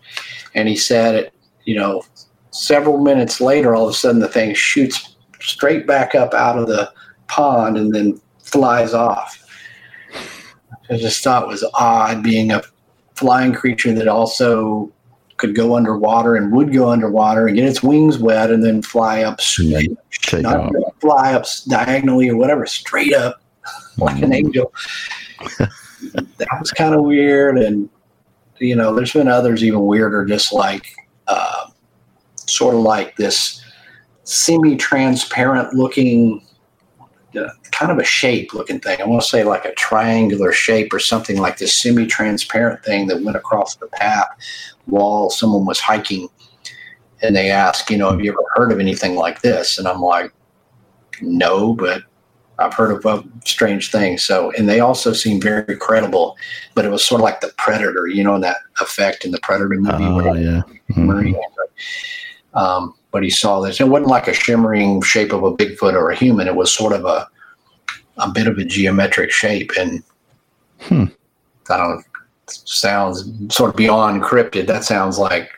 And he said, it, you know, several minutes later, all of a sudden the thing shoots straight back up out of the pond and then flies off. I just thought it was odd being a flying creature that also could go underwater and would go underwater and get its wings wet and then fly up, straight, not fly up diagonally or whatever, straight up like an angel. that was kind of weird. And, you know, there's been others even weirder, just like, uh, sort of like this semi transparent looking uh, kind of a shape looking thing. I want to say like a triangular shape or something like this semi transparent thing that went across the path while someone was hiking. And they asked, you know, have you ever heard of anything like this? And I'm like, no, but I've heard of strange things. So, and they also seem very credible, but it was sort of like the Predator, you know, that effect in the Predator movie. Oh, yeah. Mm-hmm. Um, but he saw this. It wasn't like a shimmering shape of a Bigfoot or a human. It was sort of a a bit of a geometric shape, and hmm. I don't know. Sounds sort of beyond cryptid. That sounds like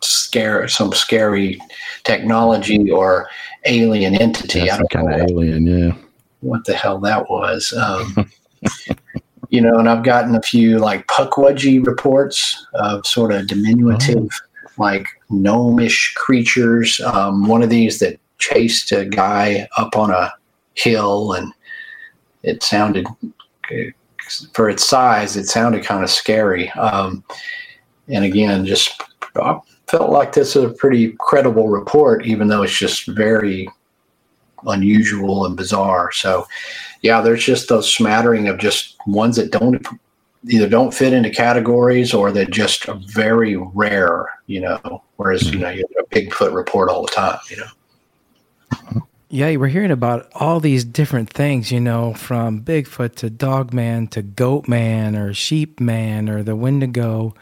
scare some scary technology or alien entity. Yeah, some kind of alien, yeah. What the hell that was? Um, you know, and I've gotten a few like Pukwudgie reports of sort of diminutive. Oh like gnomish creatures. Um, one of these that chased a guy up on a hill, and it sounded, for its size, it sounded kind of scary. Um, and again, just I felt like this is a pretty credible report, even though it's just very unusual and bizarre. So, yeah, there's just those smattering of just ones that don't either don't fit into categories or they're just very rare, you know, whereas, you know, you have a Bigfoot report all the time, you know. Yeah, we're hearing about all these different things, you know, from Bigfoot to Dogman to Goatman or Sheepman or the Wendigo,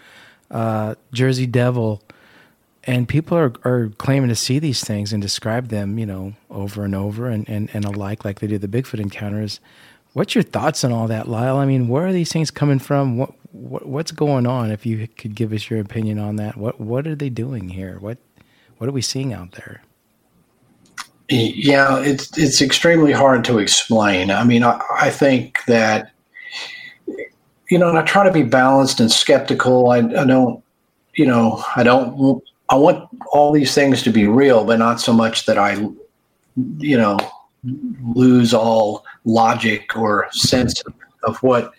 uh, Jersey Devil. And people are, are claiming to see these things and describe them, you know, over and over and, and, and alike, like they do the Bigfoot encounters. What's your thoughts on all that, Lyle? I mean, where are these things coming from? What, what what's going on? If you could give us your opinion on that, what what are they doing here? What what are we seeing out there? Yeah, it's it's extremely hard to explain. I mean, I, I think that you know, and I try to be balanced and skeptical. I, I don't, you know, I don't. I want all these things to be real, but not so much that I, you know, lose all logic or sense of what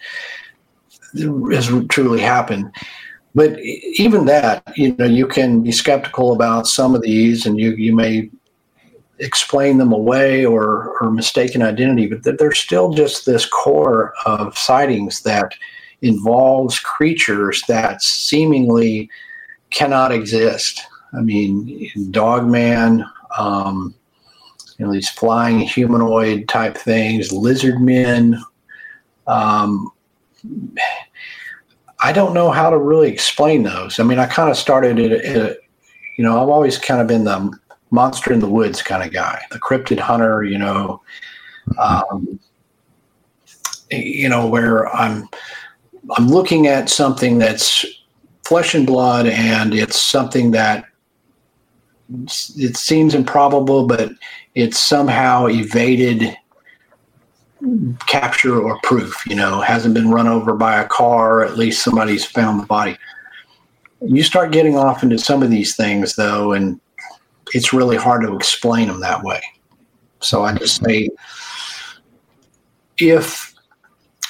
has truly happened. But even that, you know, you can be skeptical about some of these, and you you may explain them away or or mistaken identity, but there's still just this core of sightings that involves creatures that seemingly cannot exist. I mean, Dogman, um, you know these flying humanoid type things, lizard men. Um, I don't know how to really explain those. I mean, I kind of started it. You know, I've always kind of been the monster in the woods kind of guy, the cryptid hunter. You know, um, you know where I'm I'm looking at something that's flesh and blood, and it's something that it seems improbable, but it's somehow evaded capture or proof, you know, hasn't been run over by a car, or at least somebody's found the body. You start getting off into some of these things, though, and it's really hard to explain them that way. So I just say if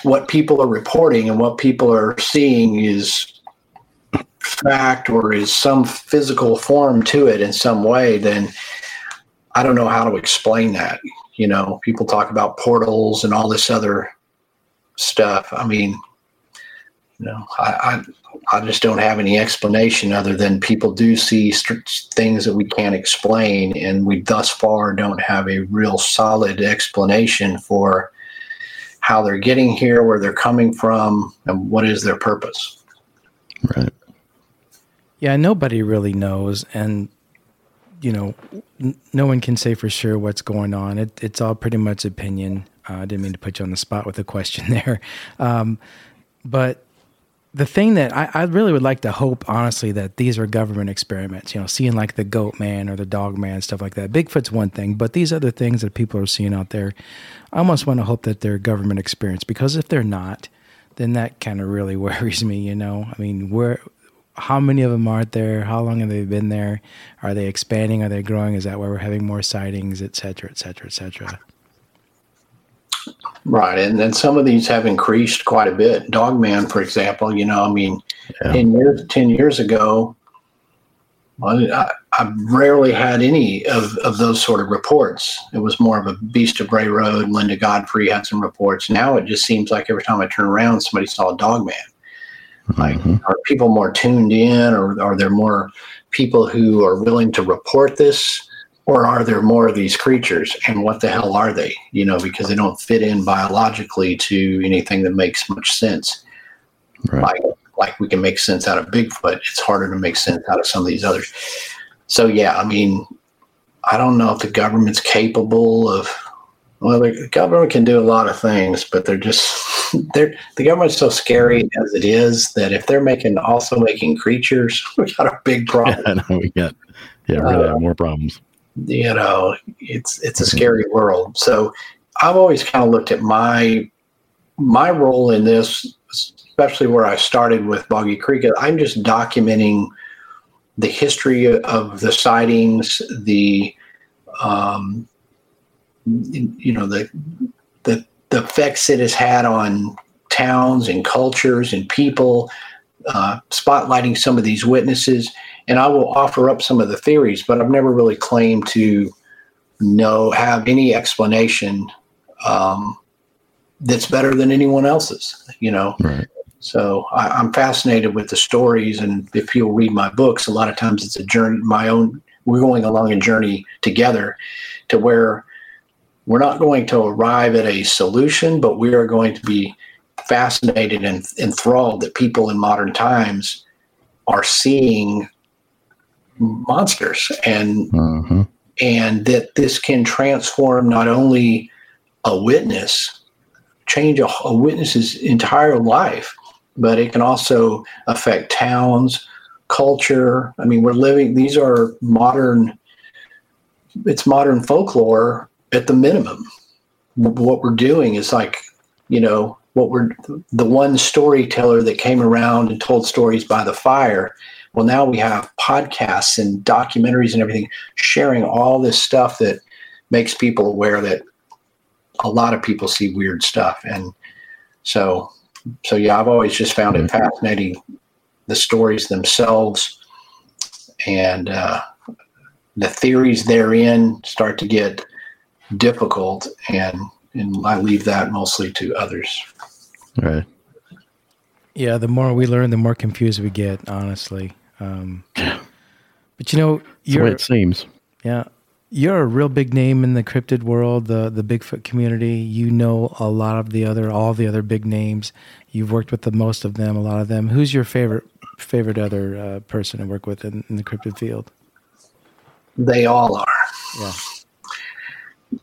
what people are reporting and what people are seeing is fact or is some physical form to it in some way, then I don't know how to explain that. You know, people talk about portals and all this other stuff. I mean, you know, I, I, I just don't have any explanation other than people do see st- things that we can't explain, and we thus far don't have a real solid explanation for how they're getting here, where they're coming from, and what is their purpose. Right. Yeah, nobody really knows, and you know, n- no one can say for sure what's going on. It, it's all pretty much opinion. Uh, I didn't mean to put you on the spot with a question there, um, but the thing that I, I, really would like to hope, honestly, that these are government experiments. You know, seeing like the goat man or the dog man, stuff like that. Bigfoot's one thing, but these other things that people are seeing out there, I almost want to hope that they're government experiments because if they're not, then that kind of really worries me. You know, I mean, where, how many of them are there? How long have they been there? Are they expanding? Are they growing? Is that why we're having more sightings, et cetera, et cetera, et cetera? Right, and then some of these have increased quite a bit. Dogman, for example, you know, I mean, yeah. ten years ten years ago, I, I rarely had any of, of those sort of reports. It was more of a Beast of Bray Road. Linda Godfrey had some reports. Now it just seems like every time I turn around, somebody saw a Dogman. Like, mm-hmm. are people more tuned in, or are there more people who are willing to report this? or are there more of these creatures and what the hell are they you know because they don't fit in biologically to anything that makes much sense right. like like we can make sense out of bigfoot it's harder to make sense out of some of these others so yeah i mean i don't know if the government's capable of well the government can do a lot of things but they're just they're the government's so scary as it is that if they're making also making creatures we got a big problem yeah, no, we got yeah uh, have more problems you know, it's it's a scary world. So I've always kind of looked at my my role in this, especially where I started with Boggy Creek. I'm just documenting the history of the sightings, the um, you know the the the effects it has had on towns and cultures and people, uh, spotlighting some of these witnesses and I will offer up some of the theories, but I've never really claimed to know have any explanation um, that's better than anyone else's. You know, right. so I, am fascinated with the stories, and if you'll read my books, a lot of times it's a journey. My own, we're going along a journey together, to where we're not going to arrive at a solution, but we are going to be fascinated and enthralled that people in modern times are seeing monsters and mm-hmm. and that this can transform not only a witness change a, a, witness's entire life but it can also affect towns culture i mean we're living these are modern it's modern folklore at the minimum. What we're doing is like you know what we're the one storyteller that came around and told stories by the fire. Well, now we have podcasts and documentaries and everything sharing all this stuff that makes people aware that a lot of people see weird stuff. And so, so yeah, I've always just found it fascinating the stories themselves and uh, the theories therein start to get difficult and and I leave that mostly to others. Right. Yeah, the more we learn, the more confused we get, honestly. Um, but you know, you're, the way it seems. Yeah, you're a real big name in the cryptid world, the the Bigfoot community. You know a lot of the other, all the other big names. You've worked with the most of them, a lot of them. Who's your favorite favorite other uh, person to work with in, in the cryptid field? They all are. Yeah.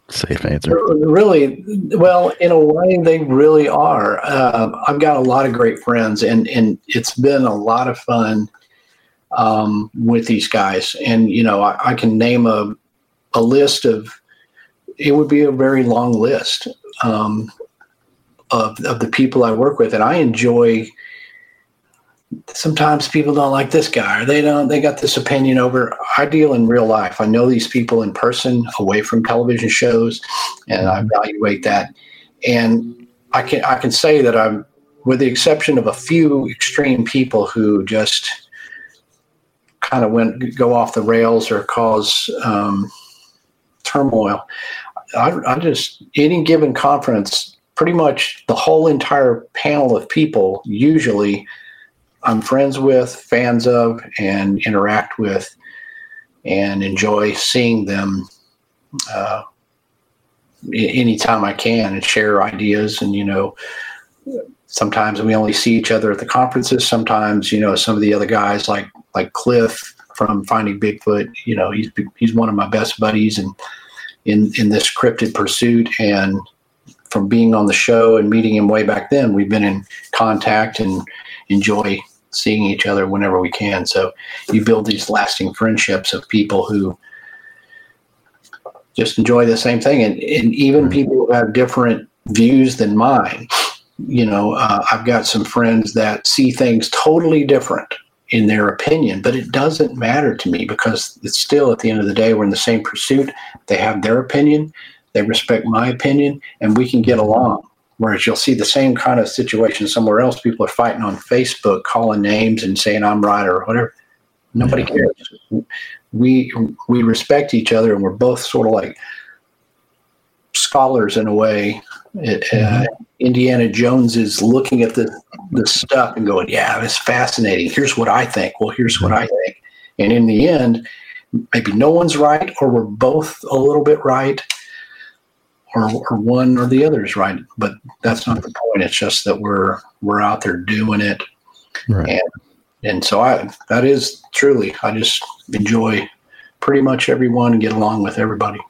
Safe answer. Really, well, in a way, they really are. Uh, I've got a lot of great friends, and and it's been a lot of fun um, with these guys. And, you know, I, I, can name a, a list of, it would be a very long list um, of, of the people I work with. And I enjoy, sometimes people don't like this guy or they don't, they got this opinion over, I deal in real life. I know these people in person away from television shows and I evaluate that. And I can, I can say that I'm, with the exception of a few extreme people who just kind of went go off the rails or cause um, turmoil. I, I just any given conference, pretty much the whole entire panel of people usually I'm friends with, fans of, and interact with, and enjoy seeing them uh, anytime I can and share ideas. And you know, sometimes we only see each other at the conferences. Sometimes you know some of the other guys like like Cliff from Finding Bigfoot. You know, he's he's one of my best buddies and in in this cryptid pursuit and from being on the show and meeting him way back then, we've been in contact and enjoy seeing each other whenever we can. So you build these lasting friendships of people who just enjoy the same thing, and, and even people who have different views than mine. You know, uh, I've got some friends that see things totally different in their opinion, but it doesn't matter to me because it's still at the end of the day, we're in the same pursuit. They have their opinion, they respect my opinion, and we can get along. Whereas you'll see the same kind of situation somewhere else. People are fighting on Facebook, calling names and saying I'm right or whatever. Nobody cares. We we respect each other, and we're both sort of like scholars in a way. It, uh, mm-hmm. Indiana Jones is looking at the the stuff and going, "Yeah, it's fascinating. Here's what I think. Well, here's what I think." And in the end, maybe no one's right, or we're both a little bit right, or, or one or the other is right. But that's not the point. It's just that we're we're out there doing it, right. and and so I that is truly I just enjoy pretty much everyone and get along with everybody.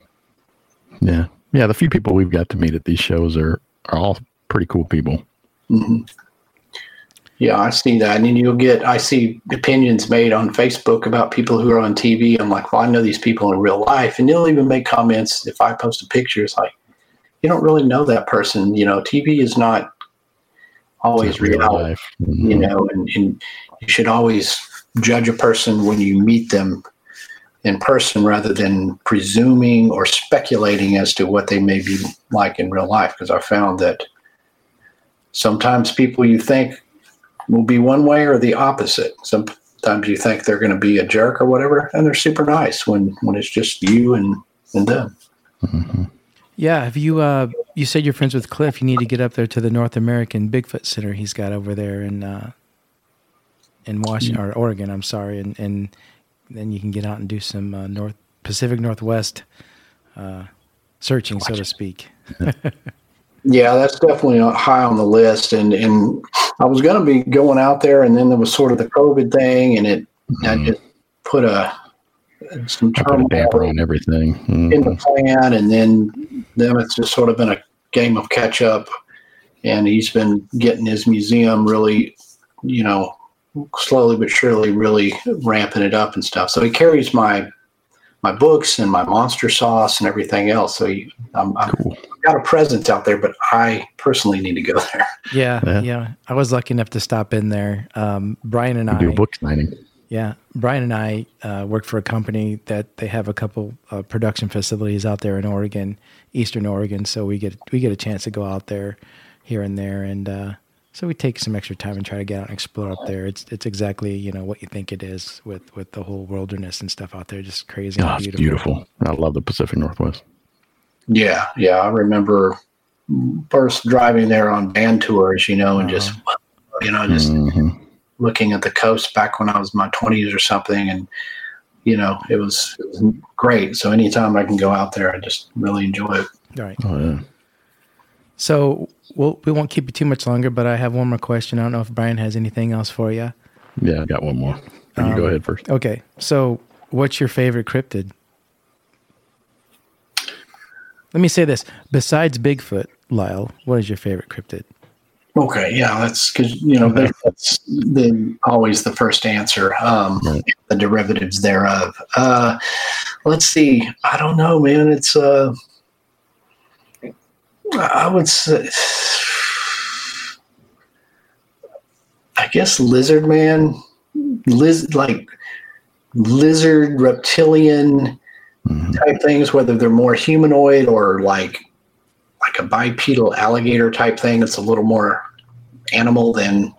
Yeah, yeah. The few people we've got to meet at these shows are are all pretty cool people. Mm-hmm. Yeah, I see that. And you'll get, I see opinions made on Facebook about people who are on TV. I'm like, well, I know these people in real life. And they'll even make comments if I post a picture. It's like, you don't really know that person. You know, TV is not always real life, mm-hmm. you know, and, and you should always judge a person when you meet them in person rather than presuming or speculating as to what they may be like in real life. Because I found that sometimes people you think will be one way or the opposite. Sometimes you think they're going to be a jerk or whatever, and they're super nice when when it's just you and and them. Mm-hmm. Yeah, have you? Uh, you said you're friends with Cliff. You need to get up there to the North American Bigfoot Center he's got over there in uh, in Washington or Oregon. I'm sorry, and and then you can get out and do some uh, North Pacific Northwest uh, searching, so to speak. yeah, that's definitely high on the list, and and I was going to be going out there, and then there was sort of the COVID thing, and it mm-hmm. I just put a some turmoil damper on everything mm-hmm. in the plan, and then then it's just sort of been a game of catch up. And he's been getting his museum really, you know, slowly but surely, really ramping it up and stuff. So he carries my my books and my monster sauce and everything else. So he, I'm, I'm cool. got a presence out there, but I personally need to go there. Yeah, yeah. yeah. I was lucky enough to stop in there. Um, Brian and I do book signing. Yeah, Brian and I uh, work for a company that they have a couple uh, production facilities out there in Oregon, Eastern Oregon. So we get we get a chance to go out there here and there, and uh, so we take some extra time and try to get out and explore up there. It's it's exactly you know what you think it is with with the whole wilderness and stuff out there, just crazy. Oh, beautiful. beautiful. I love the Pacific Northwest. Yeah, yeah. I remember first driving there on band tours, you know, and uh-huh. just you know just. Mm-hmm looking at the coast back when I was in my 20s or something. And, you know, it was, it was great. So anytime I can go out there, I just really enjoy it. All right. Oh, yeah. So we'll, we won't keep you too much longer, but I have one more question. I don't know if Brian has anything else for you. Yeah, I got one more. You um, go ahead first. Okay. So what's your favorite cryptid? Let me say this. Besides Bigfoot, Lyle, what is your favorite cryptid? Okay, yeah, that's because you know that's the, always the first answer. Um, The derivatives thereof. Uh, let's see. I don't know, man. It's uh, I would say, I guess lizard man, liz like lizard reptilian mm-hmm. type things, whether they're more humanoid or like like a bipedal alligator type thing. It's a little more animal than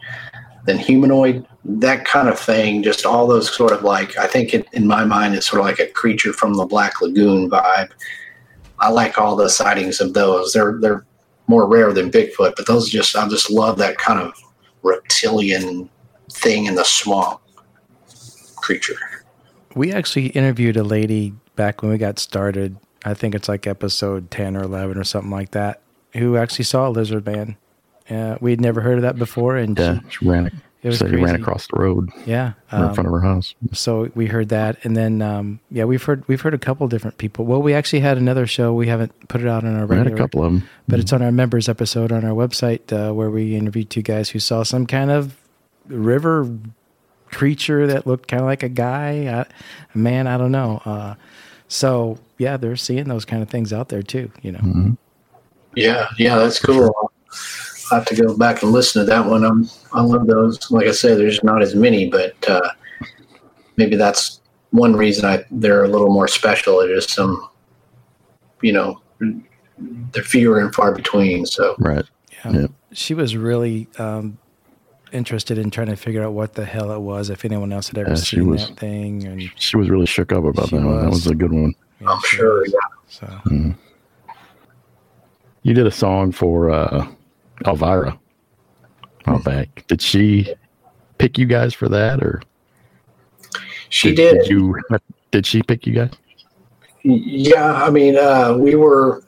than humanoid. That kind of thing. Just all those sort of like I think it, in my mind it's sort of like a creature from the Black Lagoon vibe. I like all the sightings of those. They're they're more rare than Bigfoot, but those just I just love that kind of reptilian thing in the swamp creature. We actually interviewed a lady back when we got started I think it's like episode 10 or 11 or something like that, who actually saw a lizard man. Uh, we'd never heard of that before. And yeah, she, ran, it was he crazy. ran across the road Yeah, or in um, front of her house. so we heard that, and then um, yeah, we've heard we've heard a couple different people. Well, we actually had another show. We haven't put it out on our We had a couple of them. but it's on our members episode on our website uh, where we interviewed two guys who saw some kind of river creature that looked kind of like a guy, a man. I don't know. Uh, so yeah, they're seeing those kind of things out there too. You know. Yeah, yeah, that's cool. I'll have to go back and listen to that one. Um, I love those. Like I said, there's not as many, but uh, maybe that's one reason I they're a little more special. There's some, you know, they're fewer and far between. So Right. Yeah. Yep. She was really um, interested in trying to figure out what the hell it was, if anyone else had ever Yeah, she seen was- that thing. And She was really shook up about She that one. That was. was a good one. Yeah, I'm she sure. Yeah. So You did a song for uh, Elvira a while back. Did she pick you guys for that, or She did. Did you? Did she pick you guys? Yeah, I mean, uh, we were.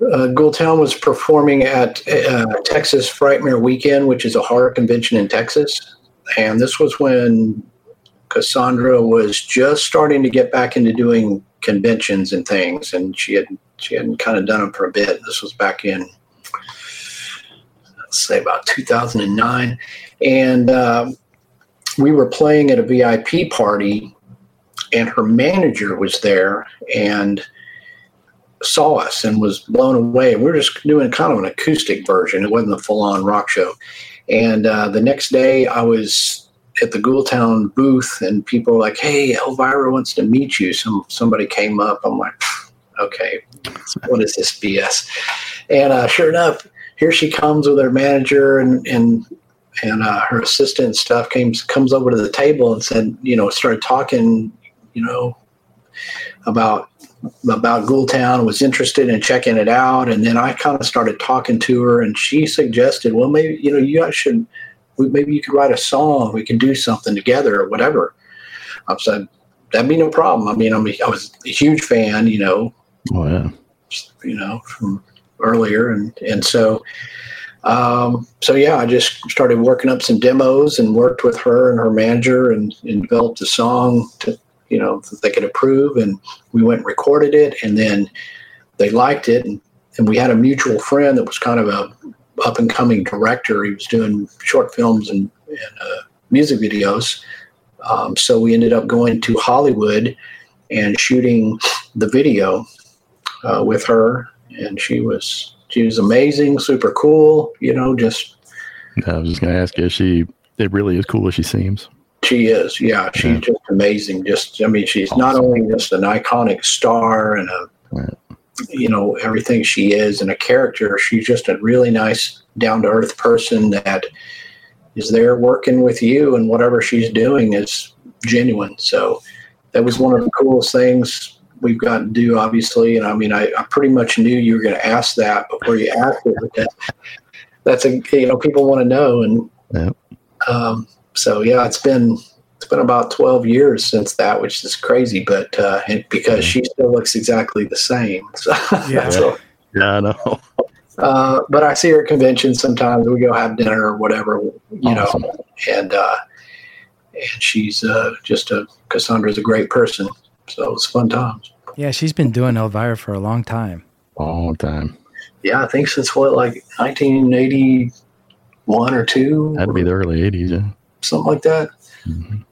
Uh, Ghoultown was performing at uh, Texas Frightmare Weekend, which is a horror convention in Texas, and this was when Cassandra was just starting to get back into doing conventions and things, and she had she hadn't kind of done them for a bit. This was back in let's say about 2009, and um, we were playing at a VIP party and her manager was there and saw us and was blown away. We were just doing kind of an acoustic version. It wasn't a full-on rock show. And uh, the next day, I was at the Ghoultown booth, and people like, "Hey, Elvira wants to meet you." Some somebody came up. I'm like, "Okay, what is this BS?" And uh, sure enough, here she comes with her manager and and and uh, her assistant and stuff came comes over to the table and said, you know, started talking, you know, about about Ghoultown, was interested in checking it out, and then I kind of started talking to her, and she suggested, well, maybe you know, you guys should, we- maybe you could write a song, we can do something together or whatever. I said, that'd be no problem. I mean, I'm a, I was a huge fan, you know, Oh yeah. you know, from earlier, and and so, um, so yeah, I just started working up some demos and worked with her and her manager and, and developed a song to, you know, that they could approve, and we went and recorded it, and then they liked it, and, and we had a mutual friend that was kind of a up and coming director. He was doing short films and, and uh, music videos. Um, so we ended up going to Hollywood and shooting the video uh, with her, and she was she was amazing, super cool. You know, just I was just gonna ask you. Is she? It really is cool as she seems. she is. Yeah, she's Yeah. just amazing. Just I mean, she's not only just an iconic star and a Right. You know everything she is and a character. She's just a really nice, down to earth person that is there working with you, and whatever she's doing is genuine. So that was one of the coolest things we've got to do, obviously. And I mean, I, I pretty much knew you were going to ask that before you asked it. That's a you know people want to know, and Yep. um, so yeah, it's been been about twelve years since that, which is crazy. But uh, and because she still looks exactly the same. So, Yeah. so, Yeah, I know. uh, but I see her at conventions sometimes. We go have dinner or whatever, you Awesome. know, and uh, and she's uh, just a Cassandra's a great person. So it's fun times. yeah, she's been doing Elvira for a long time. Long time. Yeah, I think since what like 1981 or two, Had to be the early '80s. Yeah. something like that. Mhm.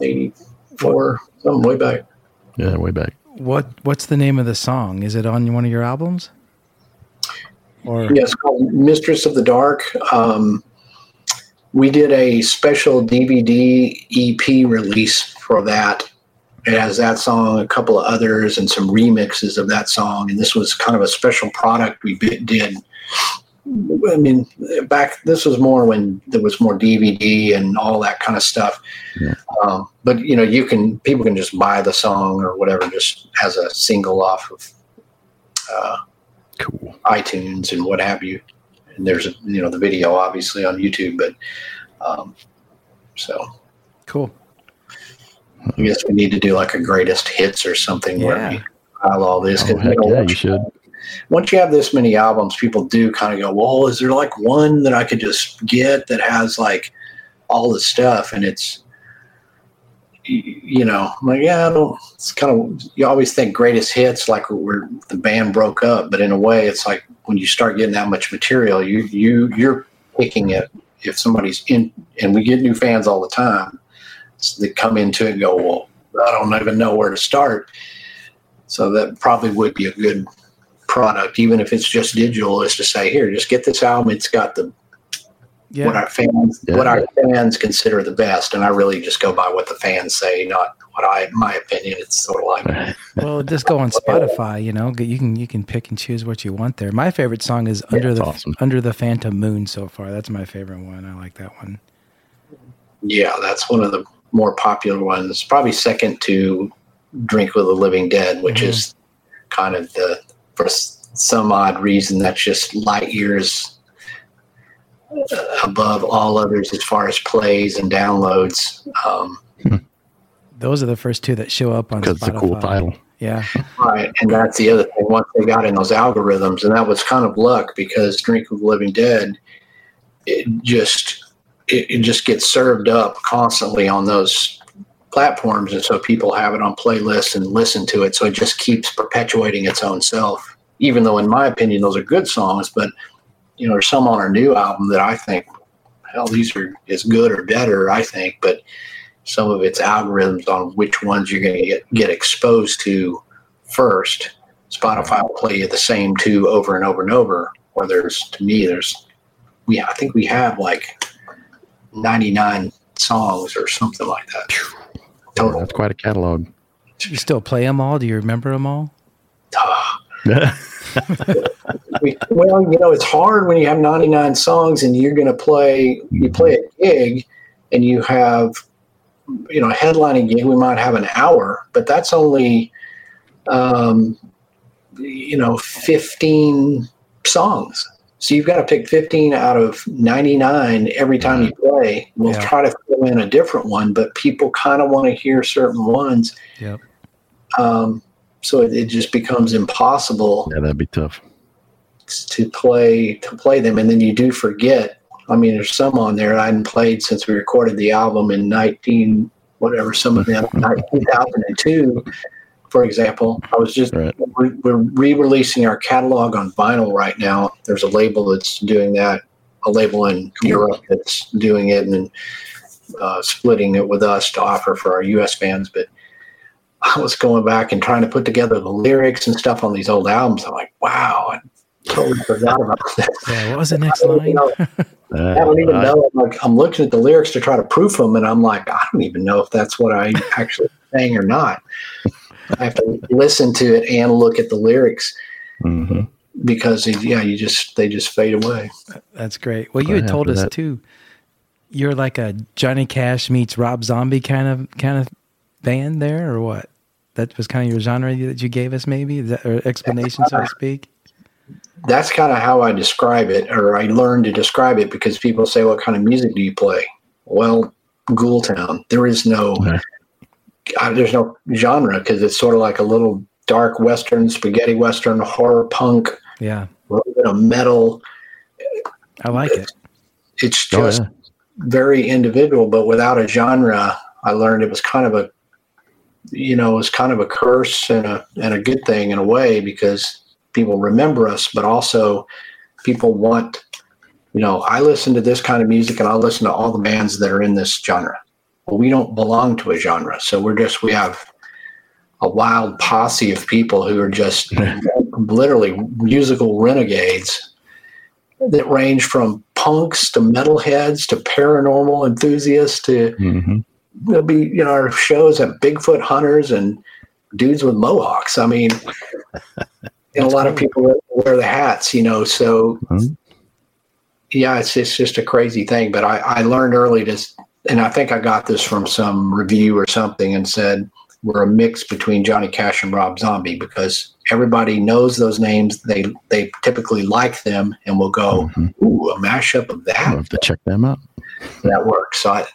84, something way back. Yeah, way back. What What's the name of the song? Is it on one of your albums? Or Yeah, it's called Mistress of the Dark. Um, we did a special DVD EP release for that. It has that song, a couple of others, and some remixes of that song. And this was kind of a special product we did. I mean, back this was more when there was more DVD and all that kind of stuff. Yeah. Um, but you know, you can people can just buy the song or whatever just as a single off of uh, Cool. iTunes and what have you. And there's a, you know the video obviously on YouTube, but um, so cool. I guess we need to do like a greatest hits or something where Yeah. we file all this. Oh, heck yeah, you should. Once you have this many albums, people do kind of go, well, is there like one that I could just get that has like all the stuff? And it's, you know, I'm like, yeah, I don't, it's kind of, you always think greatest hits like where the band broke up, but in a way, it's like when you start getting that much material, you, you, you're picking it. If somebody's in, and we get new fans all the time so they come into it and go, well, I don't even know where to start. So that probably would be a good product, even if it's just digital, is to say, here, just get this album. It's got the yeah. what our fans yeah. what our fans consider the best, and I really just go by what the fans say, not what I my opinion. It's sort of like well, just go on Spotify. You know, you can you can pick and choose what you want there. My favorite song is Under the awesome. Under the Phantom Moon so far. That's my favorite one. I like that one. Yeah, that's one of the more popular ones. Probably second to Drink with the Living Dead, which mm-hmm. is kind of the for some odd reason that's just light years above all others as far as plays and downloads. Um. Those are the first two that show up on because it's a cool title. Yeah. Right. And that's the other thing. Once they got in those algorithms, and that was kind of luck because Drink of the Living Dead, it just it, it just gets served up constantly on those platforms, and so people have it on playlists and listen to it. So it just keeps perpetuating its own self. Even though, in my opinion, those are good songs, but you know, there's some on our new album that I think, hell, these are as good or better. I think, but some of its algorithms on which ones you're going to get get exposed to first. Spotify will play you the same two over and over and over. Where there's, to me, there's, we I think we have like 99 songs or something like that. Total. That's quite a catalog. You still play them all? Do you remember them all? well, you know, it's hard when you have 99 songs and you're going to play, you play a gig and you have, you know, a headlining gig, we might have an hour, but that's only, um, you know, 15 songs. So you've got to pick 15 out of 99 every time you play. We'll yeah. try to fill in a different one, but people kind of want to hear certain ones. Yep. Um, so it, it, just becomes impossible. Yeah, that'd be tough to play to play them, and then you do forget. I mean, there's some on there I hadn't played since we recorded the album in 19 whatever. Some of them 2002 for example. I was just right. we're re-releasing our catalog on vinyl right now. There's a label that's doing that, a label in Europe that's doing it and uh, splitting it with us to offer for our U.S. fans. But I was going back and trying to put together the lyrics and stuff on these old albums. I'm like, wow, I totally forgot about that. Yeah, what was the next line? I don't even know. I'm like, I'm looking at the lyrics to try to proof them, and I'm like, I don't even know if that's what I actually saying or not. I have to listen to it and look at the lyrics mm-hmm. because yeah, you just they just fade away. That's great. Well, you had told us that. too. You're like a Johnny Cash meets Rob Zombie kind of kind of band there, or what? That was kind of your genre that you gave us, maybe, that, or explanation, so to speak. That's kind of how I describe it, or I learned to describe it because people say, "What kind of music do you play?" Well, Ghoultown. There is no. Okay there's no genre because it's sort of like a little dark western, spaghetti western, horror punk. Yeah, a little bit of metal. I like it. It's oh, just oh, yeah. very individual, but without a genre. I learned it was kind of a, you know, it was kind of a curse and a and a good thing in a way because people remember us, but also people want. You know, I listen to this kind of music, and I listen to all the bands that are in this genre we don't belong to a genre. So we're just, we have a wild posse of people who are just literally musical renegades that range from punks to metalheads to paranormal enthusiasts to mm-hmm. there'll be you know our shows have Bigfoot hunters and dudes with mohawks. I mean, and a lot cool. of people wear the hats, you know. So mm-hmm. yeah, it's it's just a crazy thing. But I I learned early to and I think I got this from some review or something and said we're a mix between Johnny Cash and Rob Zombie because everybody knows those names. They they typically like them and will go, mm-hmm. "Ooh, a mashup of that." I'll have to check them out. That works. So I,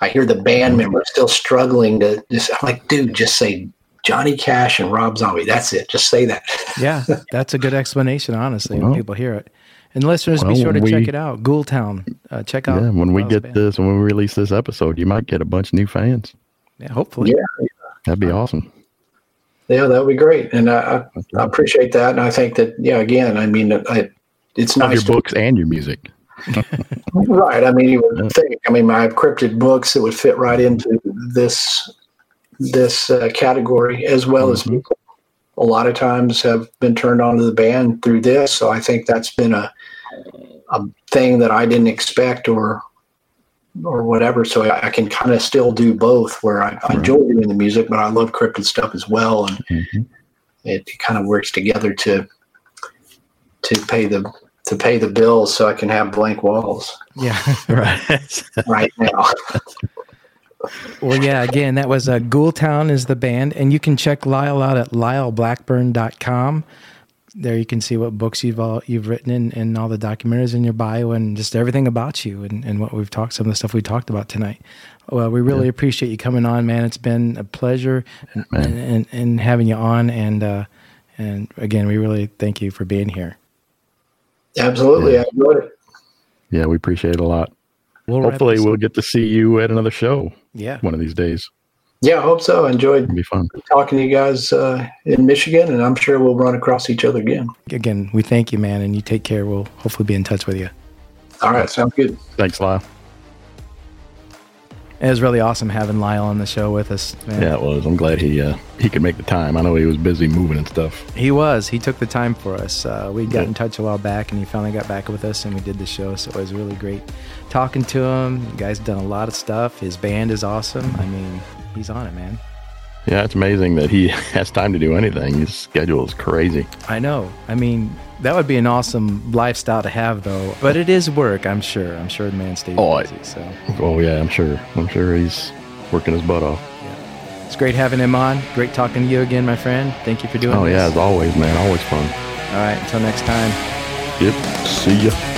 I hear the band members still struggling to just. I'm like, dude, just say Johnny Cash and Rob Zombie. That's it. Just say that. yeah, that's a good explanation, honestly, well, when people hear it. And listeners, well, be sure to we, check it out. Ghoultown. Uh, check out. Yeah, when we get band. this, when we release this episode, you might get a bunch of new fans. Yeah, hopefully. Yeah, that'd be awesome. Yeah, that would be great, and I, I, appreciate that. And I think that, yeah, again, I mean, I, it's nice. Your to, books and your music. right. I mean, you would think. I mean, I have cryptid books that would fit right into this this uh, category, as well mm-hmm. as people a lot of times have been turned on to the band through this. So I think that's been a a thing that I didn't expect or or whatever. So I, I can kind of still do both, where I, I, enjoy doing the music, but I love cryptid stuff as well, and mm-hmm. it, kind of works together to to pay the to pay the bills so I can have blank walls. Yeah, right. right now. well, yeah, again, that was uh, Ghoultown is the band, and you can check Lyle out at lyleblackburn.com. There you can see what books you've all, you've written and, and all the documentaries in your bio and just everything about you and, and what we've talked, some of the stuff we talked about tonight. Well, we really yeah. appreciate you coming on, man. It's been a pleasure and, and, and, having you on. And, uh, and again, we really thank you for being here. Absolutely. Yeah. I enjoyed it. Yeah, we appreciate it a lot. We'll Hopefully, we'll get to see you at another show. Yeah, one of these days. Yeah, I hope so. I enjoyed It'll be fun talking to you guys uh, in Michigan, and I'm sure we'll run across each other again. Again, we thank you, man, and you take care. We'll hopefully be in touch with you. All right, sounds good. Thanks, Lyle. It was really awesome having Lyle on the show with us. Man. Yeah, it was. I'm glad he uh, he could make the time. I know he was busy moving and stuff. He was. He took the time for us. Uh, we got yeah. in touch a while back, and he finally got back with us, and we did the show. So it was really great talking to him. The guy's done a lot of stuff. His band is awesome. I mean, he's on it, man. Yeah, it's amazing that he has time to do anything. His schedule is crazy. I know. I mean, that would be an awesome lifestyle to have, though. But it is work, I'm sure. I'm sure the man stays oh, busy. So. Oh yeah, I'm sure. I'm sure he's working his butt off. Yeah. It's great having him on. Great talking to you again, my friend. Thank you for doing oh, this. yeah, as always, man. Always fun. All right. Until next time. Yep. See ya.